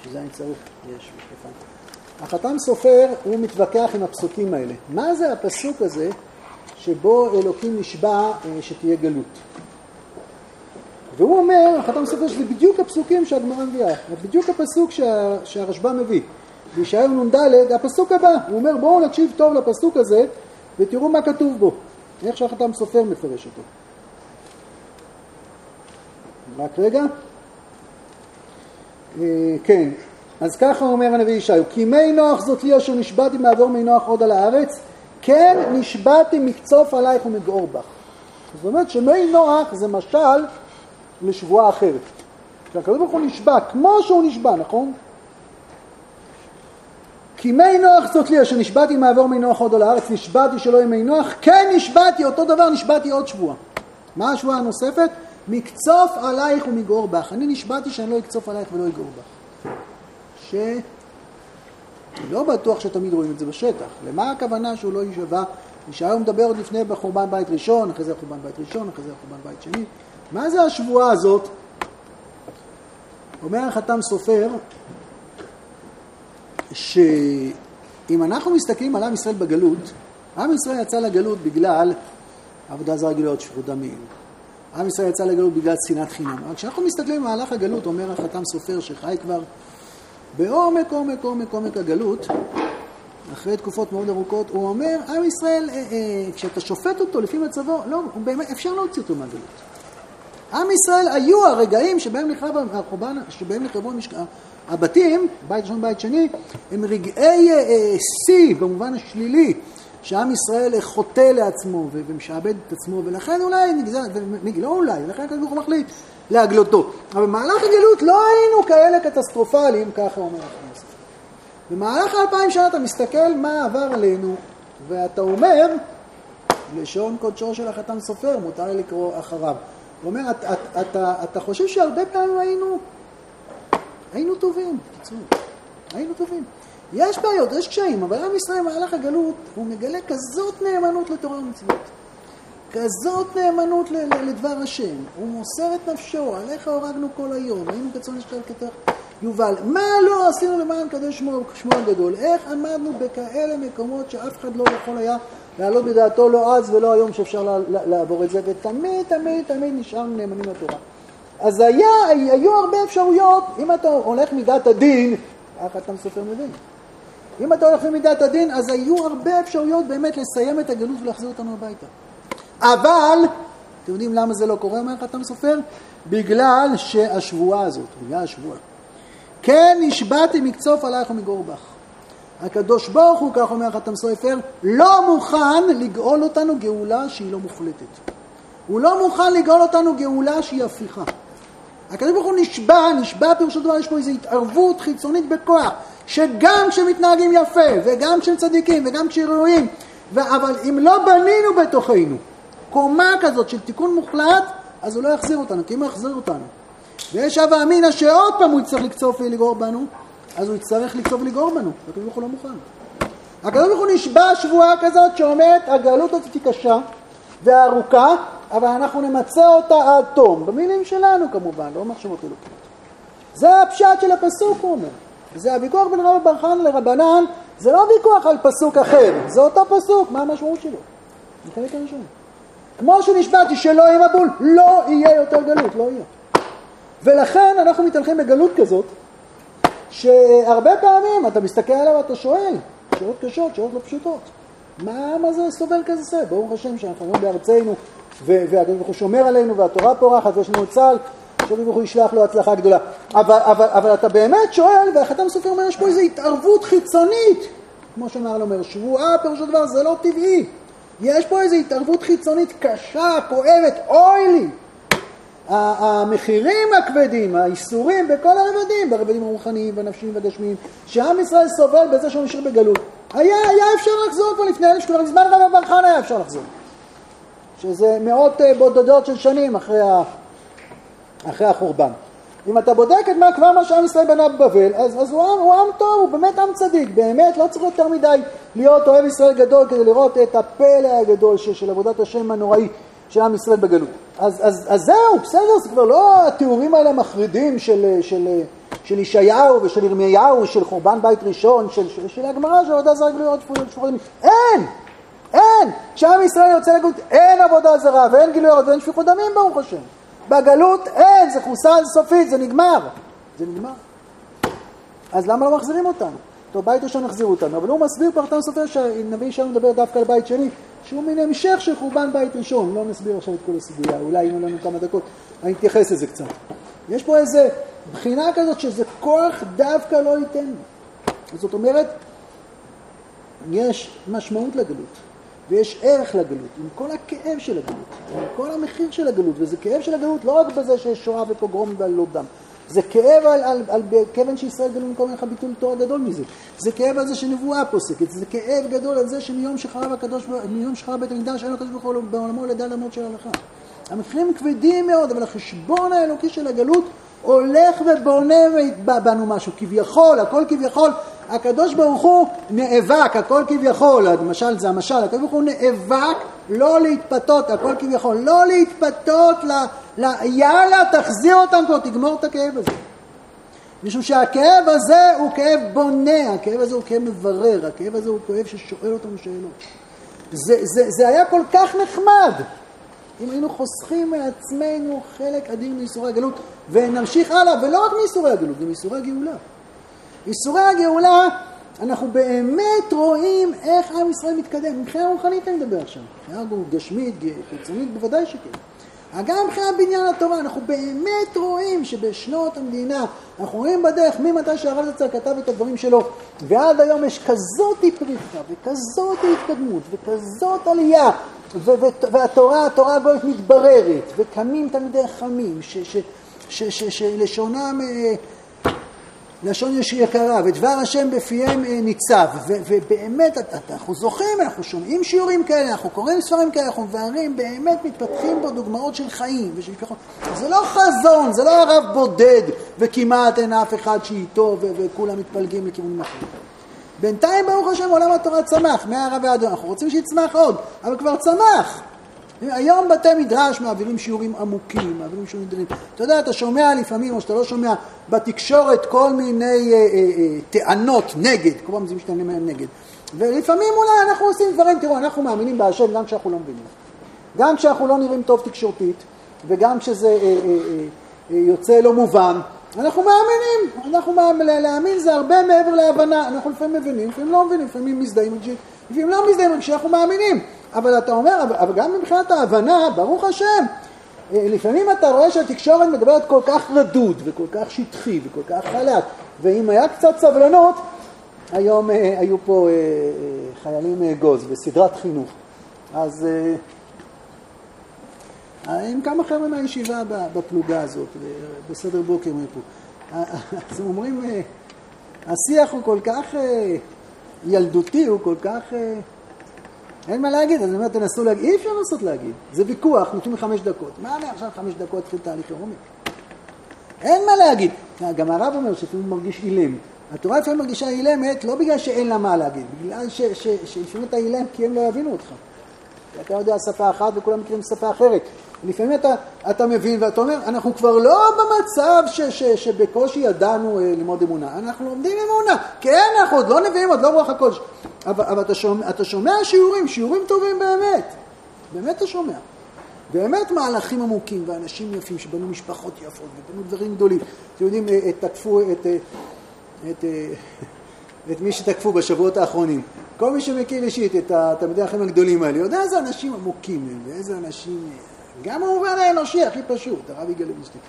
בשביל אני צריך, יש משקפיים. החתם סופר הוא מתווכח עם הפסוקים האלה. מה זה הפסוק הזה שבו אלוקים נשבע אה, שתהיה גלות? והוא אומר, החתם סופר שזה בדיוק הפסוקים שהגמרא מביאה, בדיוק הפסוק שה, שהרשב"א מביא. בישעיהו נ"ד, הפסוק הבא, הוא אומר בואו נקשיב טוב לפסוק הזה ותראו מה כתוב בו, איך שהחתם סופר מפרש אותו. רק רגע. אה, כן, אז ככה אומר הנביא ישעיהו, כי מי נוח זאת לי אשר נשבעתי מעבור מי נוח עוד על הארץ, כן נשבעתי מקצוף עלייך ומגעור בך. זאת אומרת שמי נוח זה משל לשבועה אחרת. שהקדוש ברוך הוא נשבע כמו שהוא נשבע, נכון? כי מי נוח זאת לי, אשר נשבעתי מעבור מי נוח עוד על הארץ, נשבעתי שלא יהיה מי נוח, כן נשבעתי, אותו דבר נשבעתי עוד שבועה. מה השבועה הנוספת? מקצוף עלייך ומגעור בך. אני נשבעתי שאני לא אקצוף עלייך ולא אגעור בך. ש... לא בטוח שתמיד רואים את זה בשטח. למה הכוונה שהוא לא יישבע? ישעיהו מדבר עוד לפני בחורבן בית ראשון, אחרי זה חורבן בית ראשון, אחרי זה חורבן בית שני. מה זה השבועה הזאת? אומר החתם סופר, שאם אנחנו מסתכלים על עם ישראל בגלות, עם ישראל יצא לגלות בגלל עבודה זרה גילויות, שפיכות דמים. עם ישראל יצא לגלות בגלל שנאת חינם. אבל כשאנחנו מסתכלים במהלך הגלות, אומר החתם סופר שחי כבר בעומק, עומק, עומק, עומק הגלות, אחרי תקופות מאוד ארוכות, הוא אומר, עם ישראל, אה, אה, כשאתה שופט אותו לפי מצבו, לא, באמת, אפשר להוציא אותו מהגלות. עם ישראל היו הרגעים שבהם נחרב החורבן, שבהם נחרבו המשק... הבתים, בית ראשון ובית שני, הם רגעי אה, אה, שיא במובן השלילי, שעם ישראל חוטא לעצמו ומשעבד את עצמו, ולכן אולי נגזר, לא אולי, ולכן הקדוש ברוך הוא מחליט להגלותו. אבל במהלך הגלות לא היינו כאלה קטסטרופליים, ככה אומר הכנסת. במהלך האלפיים שנה אתה מסתכל מה עבר עלינו, ואתה אומר, לשון קודשו של החתם סופר, מותר לי לקרוא אחריו. הוא אומר, אתה, אתה, אתה, אתה חושב שהרבה פעמים היינו, היינו טובים, בקיצור, היינו טובים. יש בעיות, יש קשיים, אבל עם ישראל במהלך הגלות, הוא מגלה כזאת נאמנות לתורה ומצוות. כזאת נאמנות לדבר השם. הוא מוסר את נפשו, עליך הורגנו כל היום, היינו כצאן אשתל כתך יובל. מה לא עשינו למען קדוש שמו, שמו הגדול? איך עמדנו בכאלה מקומות שאף אחד לא יכול היה להעלות בדעתו לא אז ולא היום שאפשר לעבור את זה, ותמיד, תמיד, תמיד נשארנו נאמנים לתורה. אז היה, היו הרבה אפשרויות, אם אתה הולך מידת הדין, איך אתה מסופר מבין? אם אתה הולך למידת הדין, אז היו הרבה אפשרויות באמת לסיים את הגלות ולהחזיר אותנו הביתה. אבל, אתם יודעים למה זה לא קורה, אומר חתם סופר? בגלל שהשבועה הזאת, בגלל השבועה. כן נשבעתי מקצוף עלייך ומגור בך. הקדוש ברוך הוא, כך אומר חתם סופר, לא מוכן לגאול אותנו גאולה שהיא לא מוחלטת. הוא לא מוכן לגאול אותנו גאולה שהיא הפיכה. הקדוש ברוך הוא נשבע, נשבע פירושו דבר, יש פה איזו התערבות חיצונית בכוח, שגם כשמתנהגים יפה, וגם כשהם צדיקים, וגם כשהם ראויים, אבל אם לא בנינו בתוכנו קומה כזאת של תיקון מוחלט, אז הוא לא יחזיר אותנו, כי אם הוא יחזיר אותנו. ויש הווה אמינא שעוד פעם הוא יצטרך לקצוף ולגרור בנו, אז הוא יצטרך לקצוף ולגרור בנו, הקדוש ברוך הוא לא מוכן. הקדוש ברוך הוא נשבע שבועה כזאת שאומרת, הגלות הזאת היא קשה וארוכה, אבל אנחנו נמצה אותה עד תום. במילים שלנו כמובן, לא מחשבות אלוקות. זה הפשט של הפסוק, הוא אומר. זה הוויכוח בין רבי בר חנא לרבנן, זה לא ויכוח על פסוק אחר, זה אותו פסוק, מה המשמעות שלו? זה חלק הראשון. כמו שנשבעתי שלא יהיה מבול, לא יהיה יותר גלות, לא יהיה. ולכן אנחנו מתהלכים בגלות כזאת, שהרבה פעמים אתה מסתכל עליו ואתה שואל, שאלות קשות, שאלות לא פשוטות. מה, מה זה סובל כזה? ברוך השם שאנחנו רואים בארצנו, והקדוש ברוך הוא שומר עלינו, והתורה פורחת, ויש לנו צה"ל, שהקדוש ברוך הוא ישלח לו הצלחה גדולה. אבל, אבל, אבל אתה באמת שואל, והחתם סופר אומר, יש פה איזו התערבות חיצונית, כמו שמרל אומר, שבועה פירושו דבר, זה לא טבעי. יש פה איזו התערבות חיצונית קשה, כואבת, אוי לי. המחירים הכבדים, האיסורים בכל הרבדים, ברבדים הרוחניים והנפשיים והגשמיים, שעם ישראל סובל בזה שהוא נשאר בגלות. היה, היה אפשר לחזור כבר לפני שכבר מזמן רבי בר חנא היה אפשר לחזור. שזה מאות אה, בודדות של שנים אחרי, ה... אחרי החורבן. אם אתה בודק את מה כבר מה שעם ישראל בנה בבבל, אז, אז הוא, עם, הוא עם טוב, הוא באמת עם צדיק, באמת לא צריך יותר מדי להיות אוהב ישראל גדול כדי לראות את הפלא הגדול של, של עבודת השם הנוראי של עם ישראל בגלות. אז, אז, אז זהו, בסדר, זה כבר לא התיאורים האלה המחרידים של, של, של ישעיהו ושל ירמיהו, של חורבן בית ראשון, של, של, של הגמרא, של עבודה זרה גלויות שפוכים. אין! אין! כשעם ישראל יוצא לגלות אין עבודה זרה ואין גילויות ואין שפיכות דמים ברוך השם. בגלות אין, זה חוסל סופית, זה נגמר. זה נגמר. אז למה לא מחזירים אותנו? טוב, בית ראשון החזירו אותנו, אבל הוא מסביר פרטן סופר שהנביא ישעיהו מדבר דווקא על בית שני, שהוא מין המשך של חורבן בית ראשון. לא נסביר עכשיו את כל הסוגיה, אולי אם לנו כמה דקות, אני אתייחס לזה קצת. יש פה איזה בחינה כזאת שזה כוח דווקא לא ייתן. זאת אומרת, יש משמעות לגלות. ויש ערך לגלות, עם כל הכאב של הגלות, עם כל המחיר של הגלות, וזה כאב של הגלות לא רק בזה שיש שואה ופוגרום ועלילות דם, זה כאב על, על, על כיוון שישראל גלו במקום לך ביטול תורה גדול מזה, זה כאב על זה שנבואה פוסקת, זה כאב גדול על זה שמיום שחרב הקדוש, מיום שחרב בית המקדש אין הקדוש ברוך הוא בעולמו לדע למות של הלכה. המחירים כבדים מאוד, אבל החשבון האלוקי של הגלות הולך ובונה בנו משהו, כביכול, הכל כביכול, הקדוש ברוך הוא נאבק, הכל כביכול, למשל זה המשל, הקדוש ברוך הוא נאבק לא להתפתות, הכל כביכול, לא להתפתות, ל, ל, יאללה תחזיר אותם כבר, תגמור את הכאב הזה. משום שהכאב הזה הוא כאב בונה, הכאב הזה הוא כאב מברר, הכאב הזה הוא כאב ששואל אותנו שאלות. זה, זה, זה היה כל כך נחמד. אם היינו חוסכים מעצמנו חלק אדיר מייסורי הגלות, ונמשיך הלאה, ולא רק מייסורי הגלות, גם מייסורי הגאולה. ייסורי הגאולה, אנחנו באמת רואים איך עם ישראל מתקדם. מבחינה רוחנית אני מדבר עכשיו. מבחינה גשמית, חיצונית, בוודאי שכן. גם מבחינת בניין התורה, אנחנו באמת רואים שבשנות המדינה, אנחנו רואים בדרך, ממתי שהרב זצ"ל כתב את הדברים שלו, ועד היום יש כזאת פריחה, וכזאת התקדמות, וכזאת עלייה, והתורה, התורה הגויית מתבררת, וקמים תלמידי חכמים, שלשונם אה, לשון יש יקרה, ודבר השם בפיהם אה, ניצב. ובאמת, אנחנו זוכים, אנחנו שומעים שיעורים כאלה, אנחנו קוראים ספרים כאלה, אנחנו מבררים, באמת מתפתחים פה דוגמאות של חיים ושל כחול. זה לא חזון, זה לא הרב בודד, וכמעט אין אף אחד שאיתו, וכולם מתפלגים לכיוונים אחרים. בינתיים, ברוך השם, עולם התורה צמח, מהרב ועד אנחנו רוצים שיצמח עוד, אבל כבר צמח. היום בתי מדרש מעבירים שיעורים עמוקים, מעבירים שיעורים גדולים. אתה יודע, אתה שומע לפעמים, או שאתה לא שומע, בתקשורת כל מיני אה, אה, אה, טענות נגד, כל פעם זה משתנה מהם נגד. ולפעמים אולי אנחנו עושים דברים, תראו, אנחנו מאמינים בהשם גם כשאנחנו לא מבינים. גם כשאנחנו לא נראים טוב תקשורתית, וגם כשזה אה, אה, אה, אה, יוצא לא מובן, אנחנו מאמינים. אנחנו מאמינים, להאמין זה הרבה מעבר להבנה. אנחנו לפעמים מבינים, לפעמים לא מבינים, לפעמים מזדהים לפעמים לא מזדהים רגשית, אנחנו מאמינים. אבל אתה אומר, אבל גם מבחינת ההבנה, ברוך השם, אה, לפעמים אתה רואה שהתקשורת מדברת כל כך רדוד וכל כך שטחי וכל כך חלק, ואם היה קצת סבלנות, היום אה, היו פה אה, חיילים גוז בסדרת חינוך. אז עם כמה חבר'ה מהישיבה בפלוגה הזאת, בסדר בוקר מפה. אז הם אומרים, השיח הוא כל כך ילדותי, הוא כל כך... אין מה להגיד, אז אני אומר, תנסו להגיד, אי אפשר לנסות להגיד. זה ויכוח, נותנים חמש דקות. מה אני עכשיו חמש דקות התחיל תהליך עומק? אין מה להגיד. גם הרב אומר שלפעמים הוא מרגיש אילם. התורה לפעמים מרגישה אילמת לא בגלל שאין לה מה להגיד, בגלל שלפעמים אתה אילם כי הם לא יבינו אותך. אתה יודע שפה אחת וכולם מכירים שפה אחרת. לפעמים אתה, אתה מבין ואתה אומר, אנחנו כבר לא במצב ש, ש, שבקושי ידענו אה, ללמוד אמונה, אנחנו לומדים אמונה. כן, אנחנו עוד לא נביאים, עוד לא רוח הקודש. אבל, אבל אתה, שומע, אתה שומע שיעורים, שיעורים טובים באמת. באמת אתה שומע. באמת מהלכים עמוקים ואנשים יפים שבנו משפחות יפות ובנו דברים גדולים. אתם יודעים, אה, תקפו את, את, את, את מי שתקפו בשבועות האחרונים. כל מי שמכיר אישית את התלמידי החיים הגדולים האלה, יודע איזה אנשים עמוקים הם ואיזה אנשים... גם במובן האנושי הכי פשוט, הרב יגאל לוינסטיין.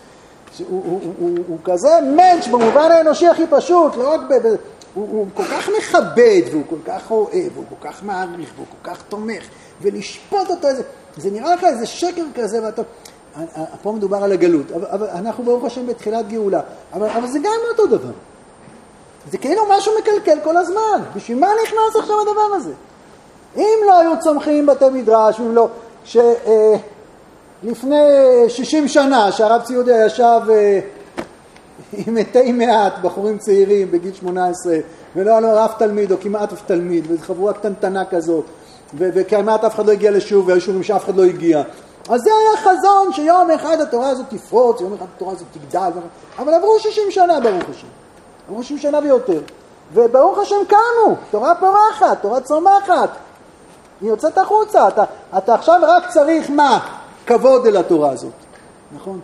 הוא, הוא, הוא, הוא, הוא כזה מענץ' במובן האנושי הכי פשוט, לא רק ב... ב הוא, הוא כל כך מכבד, והוא כל כך אוהב, והוא כל כך מעריך, והוא כל כך תומך, ולשפוט אותו איזה... זה נראה לך איזה שקר כזה, ואתה... פה מדובר על הגלות, אבל, אבל אנחנו ברוך השם בתחילת גאולה, אבל, אבל זה גם אותו דבר. זה כאילו משהו מקלקל כל הזמן, בשביל מה נכנס עכשיו הדבר הזה? אם לא היו צומחים בתי מדרש, אם לא... ש... אה, לפני 60 שנה, שהרב ציודה ישב אה, עם מתי מעט, בחורים צעירים בגיל 18, ולא היה לו אף תלמיד או כמעט אף תלמיד, וזו חבורה קטנטנה כזאת, וכמעט אף אחד לא הגיע לשוב, והיו שובים שאף אחד לא הגיע. אז זה היה חזון שיום אחד התורה הזאת תפרוץ, יום אחד התורה הזאת תגדל, אבל עברו 60 שנה ברוך השם, עברו 60 שנה ויותר, וברוך השם קמו, תורה פורחת, תורה צומחת, היא יוצאת החוצה, אתה, אתה עכשיו רק צריך מה? כבוד אל התורה הזאת, נכון?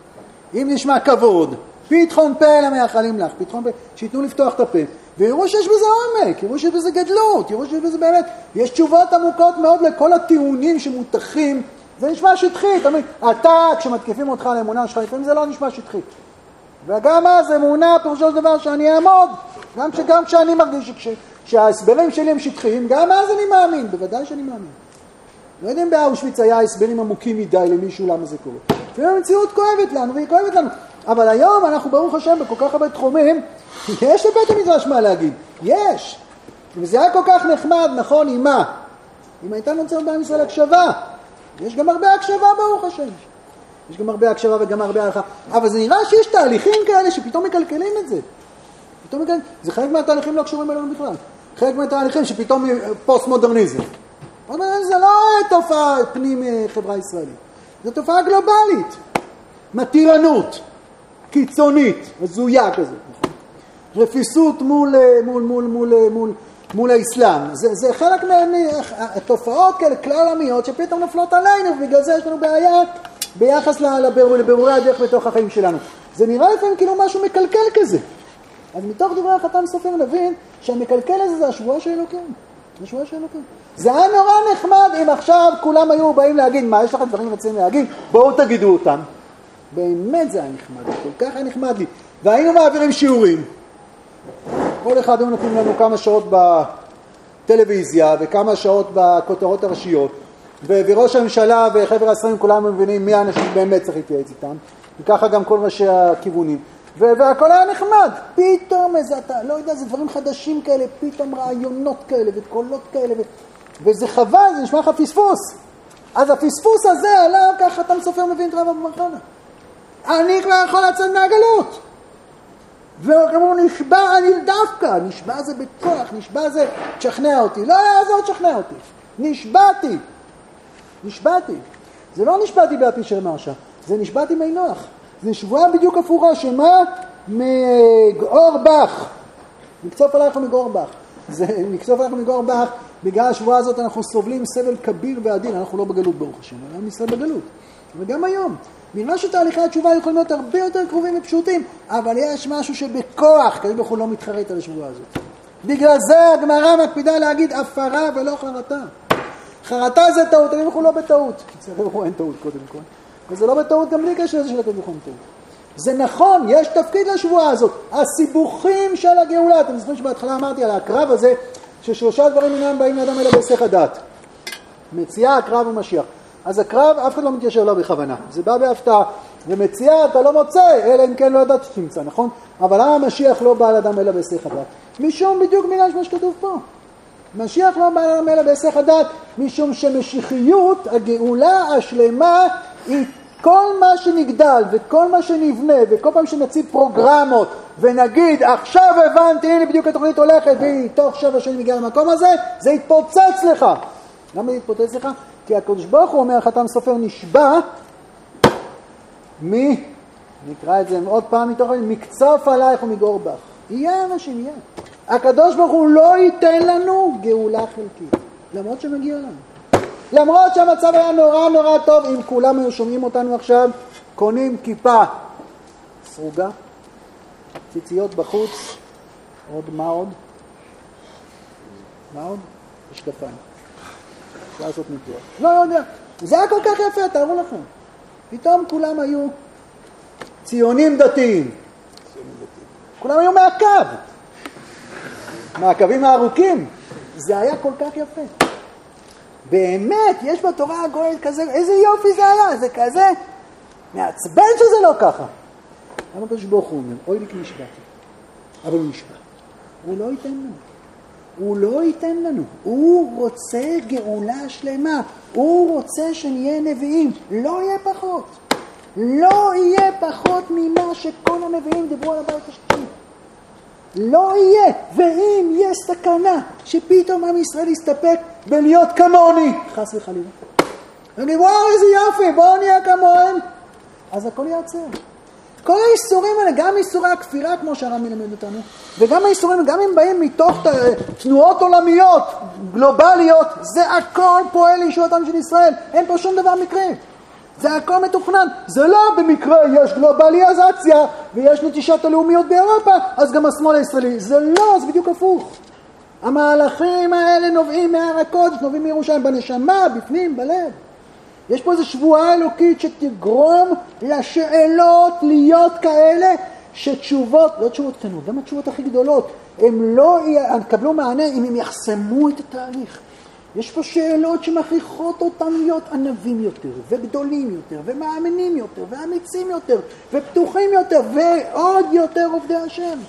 אם נשמע כבוד, פתחון פה אלה מייחלים לך, פתחון פה, שייתנו לפתוח את הפה, ויראו שיש בזה עומק, יראו שיש בזה גדלות, יראו שיש בזה באמת, יש תשובות עמוקות מאוד לכל הטיעונים שמוטחים, זה נשמע שטחי, מבין, אתה, כשמתקיפים אותך על האמונה שלך, לפעמים זה לא נשמע שטחי. וגם אז אמונה, פירושו של דבר שאני אעמוד, גם, שגם כשאני מרגיש שההסברים שלי הם שטחיים, גם אז אני מאמין, בוודאי שאני מאמין. לא יודע אם באושוויץ היה הסברים עמוקים מדי למישהו למה זה קורה. לפעמים המציאות כואבת לנו והיא כואבת לנו. אבל היום אנחנו ברוך השם בכל כך הרבה תחומים, יש לבית המדרש מה להגיד, יש. וזה היה כל כך נחמד, נכון, עם מה? אם הייתה נוצרת בעם ישראל הקשבה. יש גם הרבה הקשבה ברוך השם. יש גם הרבה הקשבה וגם הרבה הערכה. אבל זה נראה שיש תהליכים כאלה שפתאום מקלקלים את זה. פתאום מקלקלים. זה חלק מהתהליכים לא קשורים אלינו בכלל. חלק מהתהליכים שפתאום פוסט מודרניזם. זה לא תופעה פנים אה, חברה ישראלית, זו תופעה גלובלית, מתירנות, קיצונית, הזויה כזאת, נכון? רפיסות מול, מול, מול, מול, מול, מול האסלאם. זה, זה חלק מהתופעות כאלה כלל עולמיות שפתאום נופלות עלינו, ובגלל זה יש לנו בעיה ביחס לבירורי הדרך בתוך החיים שלנו. זה נראה לפעמים כאילו משהו מקלקל כזה. אז מתוך דברי החתם סופר נבין שהמקלקל הזה זה השבועה של אלוקים. זה השבועה של אלוקים. זה היה נורא נחמד אם עכשיו כולם היו באים להגיד, מה, יש לכם דברים רציניים להגיד? בואו תגידו אותם. באמת זה היה נחמד, כל כך היה נחמד לי. והיינו מעבירים שיעורים. כל אחד היו נותנים לנו כמה שעות בטלוויזיה וכמה שעות בכותרות הראשיות. וראש הממשלה וחבר השרים כולם מבינים מי האנשים באמת צריך להתייעץ איתם. וככה גם כל ראשי הכיוונים. והכל היה נחמד. פתאום איזה, אתה לא יודע, זה דברים חדשים כאלה, פתאום רעיונות כאלה וקולות כאלה, ו... וזה חבל, זה נשמע לך פספוס. אז הפספוס הזה עליו ככה אתה מסופר מבין את רב אבו מרחנה. אני כבר יכול לצאת מהגלות. והוא נשבע, אני דווקא, נשבע זה בכוח, נשבע זה, תשכנע אותי. לא יעזור, תשכנע אותי. נשבעתי. נשבעתי. זה לא נשבעתי באפי של מרשה, זה נשבעתי מנוח. זה שבועה בדיוק הפוכה, שמה? מגאור בך. מקצוף עלייך ומגאור בך. זה מקצוף עלייך ומגאור בך, בגלל השבועה הזאת אנחנו סובלים סבל כביר ועדין, אנחנו לא בגלות ברוך השם, אנחנו ישראל בגלות. וגם היום. נראה שתהליכי התשובה יכולים להיות הרבה יותר קרובים ופשוטים, אבל יש משהו שבכוח, קדוש ברוך הוא לא מתחרט על השבועה הזאת. בגלל זה הגמרא מקפידה להגיד הפרה ולא חרטה. חרטה זה טעות, ברוך הוא לא בטעות. אצל אין טעות קודם כל. וזה לא בטעות גם בלי קשר לזה של הקדוש ברוך הוא טעות. זה נכון, יש תפקיד לשבועה הזאת. הסיבוכים של הגאולה, אתם זוכרים שבהתחלה אמרתי על הקרב הזה, ששלושה דברים אינם באים לאדם אלא בהיסח הדעת. מציאה, הקרב ומשיח. אז הקרב, אף אחד לא מתיישר לו בכוונה. זה בא בהפתעה. ומציאה אתה לא מוצא, אלא אם כן לא ידעת שתמצא, נכון? אבל למה המשיח לא בא לאדם אלא בהיסח הדעת? משום בדיוק בגלל מה שכתוב פה. משיח לא בא לאדם אלא בהיסח הדעת, משום שמשיחיות, הגאולה השלמה, היא כל מה שנגדל וכל מה שנבנה וכל פעם שנציב פרוגרמות ונגיד עכשיו הבנתי, הנה בדיוק התוכנית הולכת והיא תוך שבע שנים מגיעה למקום הזה, זה יתפוצץ לך. למה זה יתפוצץ לך? כי הקדוש ברוך הוא אומר, חתם סופר נשבע מ... נקרא את זה עוד פעם מתוך מקצוף עלייך ומגור בך. יהיה אנשים, יהיה. הקדוש ברוך הוא לא ייתן לנו גאולה חלקית, למרות שמגיע לנו. למרות שהמצב היה נורא נורא טוב, אם כולם היו שומעים אותנו עכשיו, קונים כיפה סרוגה, ציציות בחוץ, עוד מה עוד? מה עוד? משקפיים. אפשר לעשות ניתוח. לא יודע. זה היה כל כך יפה, תארו לכם. פתאום כולם היו ציונים דתיים. כולם היו מהקו. מהקווים הארוכים. זה היה כל כך יפה. באמת, יש בתורה הגואלת כזה, איזה יופי זה היה, זה כזה מעצבן שזה לא ככה. למה הקדוש ברוך הוא אומר, אוי לי כי נשבעתי, אבל הוא נשבע. הוא לא ייתן לנו. הוא לא ייתן לנו. הוא רוצה גאולה שלמה. הוא רוצה שנהיה נביאים. לא יהיה פחות. לא יהיה פחות ממה שכל הנביאים דיברו על הבית השלישי. לא יהיה. ואם יש סכנה שפתאום עם ישראל יסתפק בלהיות כמוני, חס וחלילה. ואני וואו איזה יופי, בואו נהיה כמוהם, אז הכל ייעצר. כל האיסורים האלה, גם איסורי הכפירה, כמו שהרב מלמד אותנו, וגם האיסורים, גם אם באים מתוך תנועות עולמיות, גלובליות, זה הכל פועל לישועתם של ישראל. אין פה שום דבר מקרה. זה הכל מתוכנן. זה לא במקרה יש גלובליזציה ויש נטישת הלאומיות באירופה, אז גם השמאל הישראלי. זה לא, זה בדיוק הפוך. המהלכים האלה נובעים מהר הקודש, נובעים מירושלים, בנשמה, בפנים, בלב. יש פה איזו שבועה אלוקית שתגרום לשאלות להיות כאלה שתשובות, לא תשובות קטנות, גם התשובות הכי גדולות, הם לא יקבלו מענה אם הם יחסמו את התהליך. יש פה שאלות שמכריחות אותם להיות ענבים יותר, וגדולים יותר, ומאמינים יותר, ואמיצים יותר, ופתוחים יותר, ועוד יותר עובדי השם.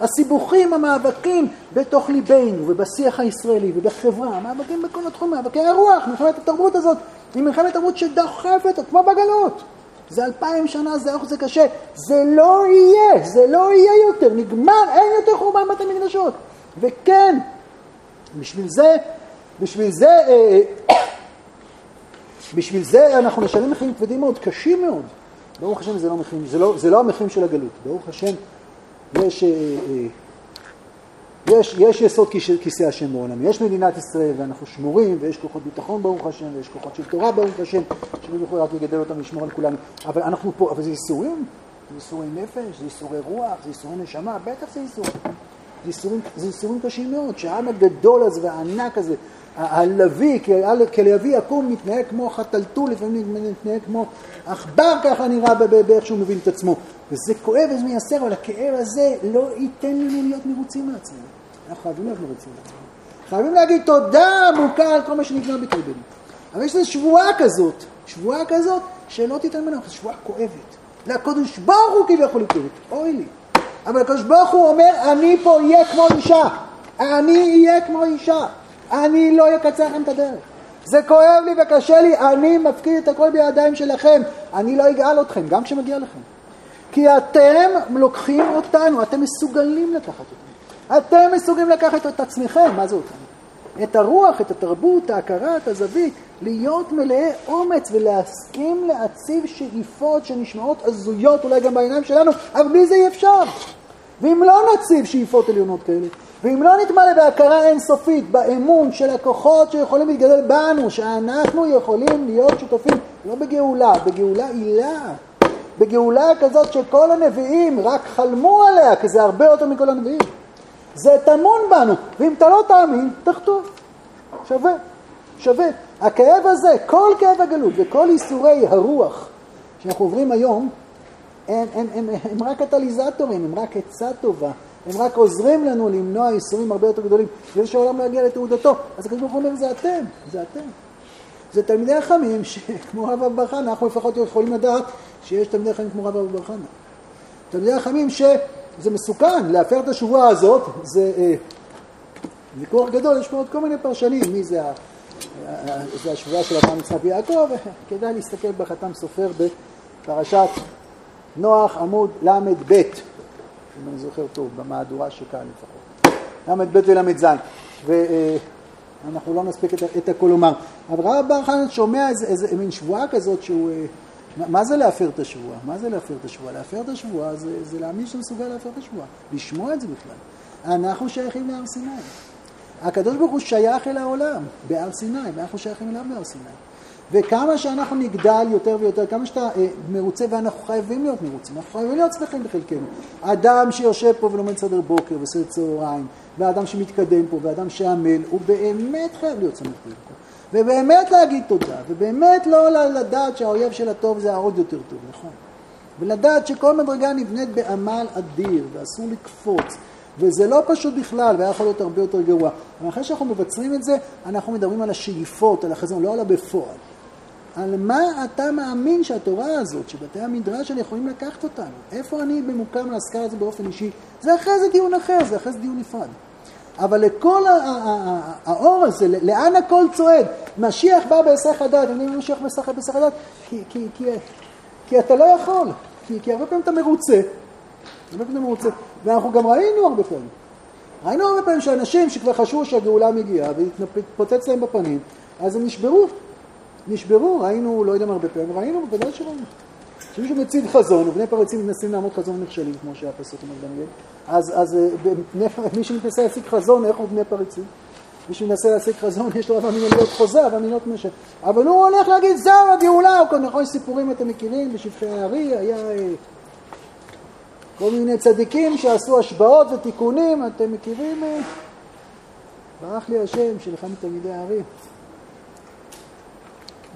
הסיבוכים, המאבקים בתוך ליבנו, ובשיח הישראלי, ובחברה, המאבקים בכל התחום, מאבקי הרוח, מלחמת התרבות הזאת, היא מלחמת תרבות שדוחפת, כמו בגלות. זה אלפיים שנה, זה איך זה קשה. זה לא יהיה, זה לא יהיה יותר, נגמר, אין יותר חורבן בתי מקדשות. וכן, בשביל זה, בשביל זה, אה, בשביל זה אנחנו נשלם מחירים כבדים מאוד, קשים מאוד. ברוך השם זה לא מחירים, זה לא, זה לא המחירים של הגלות. ברוך השם, יש, אה, אה, יש, יש יסוד כיסא השם בעולם, יש מדינת ישראל ואנחנו שמורים ויש כוחות ביטחון ברוך השם ויש כוחות של תורה ברוך השם שלא יוכלו רק לגדל אותם ולשמור על כולנו אבל אנחנו פה, אבל זה ייסורים, זה ייסורי נפש, זה ייסורי רוח, זה ייסורי נשמה, בטח זה ייסורים זה ייסורים קשים מאוד, שהעם הגדול הזה והענק הזה הלוי, כלהביא יקום מתנהג כמו חתלתול, לפעמים מתנהג כמו עכבר, ככה נראה באיך שהוא מבין את עצמו. וזה כואב וזה מייסר, אבל הכאב הזה לא ייתן לנו להיות מרוצים מעצמנו. אנחנו חייבים להיות מרוצים מעצמנו. חייבים להגיד תודה עמוקה על כל מה שנקנה בקרבנו. אבל יש איזו שבועה כזאת, שבועה כזאת, שלא תיתן ממנו, זו שבועה כואבת. לקדוש ברוך הוא כביכול היא אוי לי. אבל הקדוש ברוך הוא אומר, אני פה אהיה כמו אישה. אני אהיה כמו אישה. אני לא אקצר לכם את הדרך. זה כואב לי וקשה לי, אני מפקיד את הכל בידיים שלכם. אני לא אגאל אתכם, גם כשמגיע לכם. כי אתם לוקחים אותנו, אתם מסוגלים לקחת אותנו. אתם מסוגלים לקחת את עצמכם, מה זה אותנו? את הרוח, את התרבות, ההכרה, את הזווית, להיות מלאי אומץ ולהסכים להציב שאיפות שנשמעות הזויות אולי גם בעיניים שלנו, אבל בלי זה אי אפשר. ואם לא נציב שאיפות עליונות כאלה, ואם לא נתמלא בהכרה אינסופית, באמון של הכוחות שיכולים להתגדל בנו, שאנחנו יכולים להיות שותפים, לא בגאולה, בגאולה עילה, בגאולה כזאת שכל הנביאים רק חלמו עליה, כי זה הרבה יותר מכל הנביאים. זה טמון בנו, ואם אתה לא תאמין, תחטוף. שווה, שווה. הכאב הזה, כל כאב הגלות וכל איסורי הרוח שאנחנו עוברים היום, הם, הם, הם, הם, הם רק קטליזטורים, הם רק עצה טובה. הם רק עוזרים לנו למנוע ייסורים הרבה יותר גדולים, כדי שהעולם לא יגיע לתעודתו. אז הקדוש ברוך הוא אומר, זה אתם, זה אתם. זה תלמידי החכמים שכמו רב אב בר חנא, אנחנו לפחות יכולים לדעת שיש תלמידי חכמים כמו רב אב בר חנא. תלמידי החכמים שזה מסוכן, להפר את השבועה הזאת, זה אה, ויכוח גדול, יש פה עוד כל מיני פרשנים, מי זה, זה השבועה של אברהם יצחק ויעקב, כדאי להסתכל בחתם סופר בפרשת נוח עמוד ל"ב. אם אני זוכר טוב, במהדורה שכאן לפחות. ל"ב ול"ז. ואנחנו לא נספיק את, את הכל לומר. אבל רב בר חנן שומע איזה, איזה מין שבועה כזאת שהוא... אה, מה זה להפר את השבועה? מה זה להפר את השבועה? להפר את השבועה זה, זה להאמין שאתה מסוגל להפר את השבועה. לשמוע את זה בכלל. אנחנו שייכים להר סיני. הקדוש ברוך הוא שייך אל העולם בהר סיני, ואנחנו שייכים אליו בהר סיני. וכמה שאנחנו נגדל יותר ויותר, כמה שאתה אה, מרוצה, ואנחנו חייבים להיות מרוצים, אנחנו חייבים להיות שמחים בחלקנו. אדם שיושב פה ולומד סדר בוקר וסדר צהריים, ואדם שמתקדם פה, ואדם שעמל, הוא באמת חייב להיות שמח בחלקו. ובאמת להגיד תודה, ובאמת לא לדעת שהאויב של הטוב זה העוד יותר טוב, נכון? ולדעת שכל מדרגה נבנית בעמל אדיר, ואסור לקפוץ, וזה לא פשוט בכלל, והיה יכול להיות הרבה יותר גרוע. אבל אחרי שאנחנו מבצרים את זה, אנחנו מדברים על השאיפות, על החזון, לא על הבפועל. על מה אתה מאמין שהתורה הזאת, שבתי המדרש האלה יכולים לקחת אותנו? איפה אני ממוקם להזכר את זה באופן אישי? זה אחרי זה דיון אחר, זה אחרי זה דיון נפרד. אבל לכל האור הזה, לאן הכל צועד? משיח בא בהיסח הדעת, אני אומר משיח בהיסח הדעת, כי, כי, כי, כי אתה לא יכול, כי, כי הרבה פעמים אתה מרוצה, הרבה פעמים אתה מרוצה, ואנחנו גם ראינו הרבה פעמים. ראינו הרבה פעמים שאנשים שכבר חשבו שהגאולה מגיעה והתפוצץ להם בפנים, אז הם נשברו, נשברו, ראינו, לא יודע מה הרבה פעמים, ראינו, בוודאי שראינו. כשמישהו מציב חזון, ובני פריצים מנסים לעמוד חזון נכשלים, כמו שהיה פסוק אומר דניאל, אז, אז אה, מי שמנסה להשיג חזון, איך הוא בני פריצים? מי שמנסה להשיג חזון, יש לו אבא מיניות חוזה, אבא מיניות משל. אבל הוא הולך להגיד, זהו הגאולה, או נכון, סיפורים אתם מכירים, בשפחי הארי, היה אה, כל מיני צדיקים שעשו השבעות ותיקונים, אתם מכירים? אה? ברח לי השם של אחד מתלמידי הארי.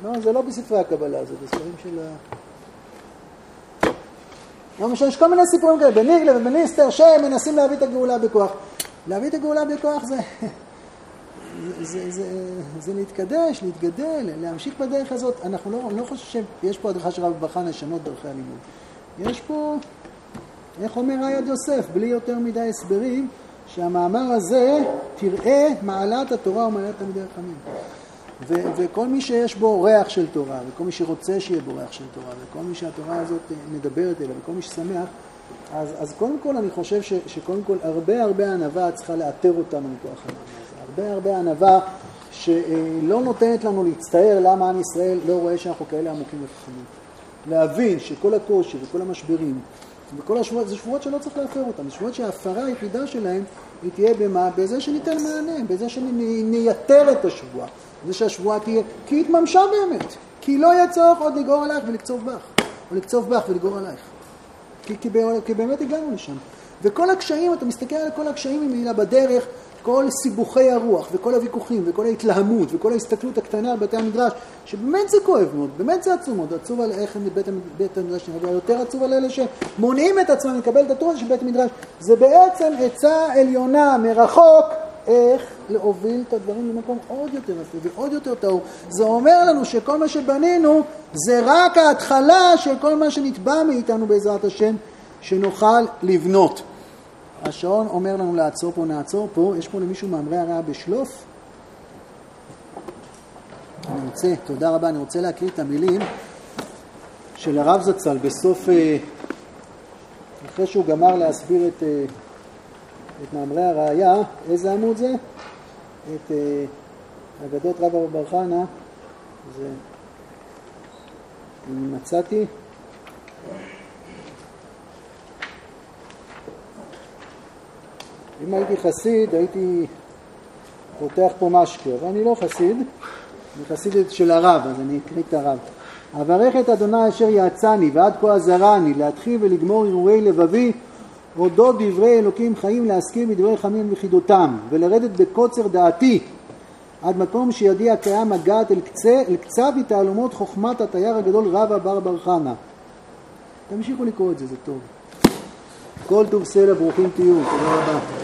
לא, זה לא בספרי הקבלה, זה בספרים של ה... לא משנה, יש כל מיני סיפורים כאלה, בניגלה ובניסטר, שהם מנסים להביא את הגאולה בכוח. להביא את הגאולה בכוח זה, זה, זה, זה, זה להתקדש, להתגדל, להמשיך בדרך הזאת. אנחנו לא, לא חושבים שיש פה הדרכה של רב ברכה לשנות דרכי הלימוד. יש פה, איך אומר ראיד יוסף, בלי יותר מדי הסברים, שהמאמר הזה תראה מעלת התורה ומעלת תלמידי החכמים. ו- וכל מי שיש בו ריח של תורה, וכל מי שרוצה שיהיה בו ריח של תורה, וכל מי שהתורה הזאת אה, מדברת אליו, וכל מי ששמח, אז, אז קודם כל אני חושב ש, שקודם כל הרבה הרבה ענווה צריכה לאתר אותנו מכוח העניין הזה. הרבה הרבה ענווה שלא נותנת לנו להצטער למה עם ישראל לא רואה שאנחנו כאלה עמוקים וחכמים. להבין שכל הקושי וכל המשברים וכל השבועות, זה שבועות שלא צריך להפר אותן, זה שבועות שההפרה היחידה שלהם היא תהיה במה? בזה שניתן מענה, בזה שנייתר את השבועה, בזה שהשבועה תהיה, כי היא התממשה באמת, כי לא יהיה צורך עוד לגרור עלייך ולקצוב בך, או לקצוב בך ולגרור עלייך, כי, כי, כי באמת הגענו לשם. וכל הקשיים, אתה מסתכל על כל הקשיים ממילא בדרך, כל סיבוכי הרוח וכל הוויכוחים וכל ההתלהמות וכל ההסתכלות הקטנה על בתי המדרש, שבאמת זה כואב מאוד, באמת זה עצוב מאוד, עצוב על איך בית, בית המדרש, אבל יותר עצוב על אלה שמונעים את עצמם לקבל את התורה של בית המדרש, זה בעצם עצה עליונה מרחוק איך להוביל את הדברים למקום עוד יותר יפה ועוד יותר טהור. זה אומר לנו שכל מה שבנינו זה רק ההתחלה של כל מה שנתבע מאיתנו בעזרת השם, שנוכל לבנות. השעון אומר לנו לעצור פה, נעצור פה. יש פה למישהו מאמרי הרעה בשלוף? אני רוצה, תודה רבה, אני רוצה להקריא את המילים של הרב זצ"ל בסוף, אה, אחרי שהוא גמר להסביר את, אה, את מאמרי הראייה, איזה עמוד זה? את אה, אגדות רב בר חנה, זה, אם מצאתי, אם הייתי חסיד, הייתי פותח פה משקה, אבל אני לא חסיד, אני חסיד של הרב, אז אני אקריא את הרב. אברך את אדוני אשר יעצני ועד כה עזרני להתחיל ולגמור הרהורי לבבי אודות דברי אלוקים חיים להזכיר בדברי חמים וחידותם ולרדת בקוצר דעתי עד מקום שידי הקיים מגעת אל, קצה, אל קצב התעלומות חוכמת התייר הגדול רבא בר בר חנה. תמשיכו לקרוא את זה, זה טוב. כל טוב סלע, ברוכים תהיו, תודה רבה.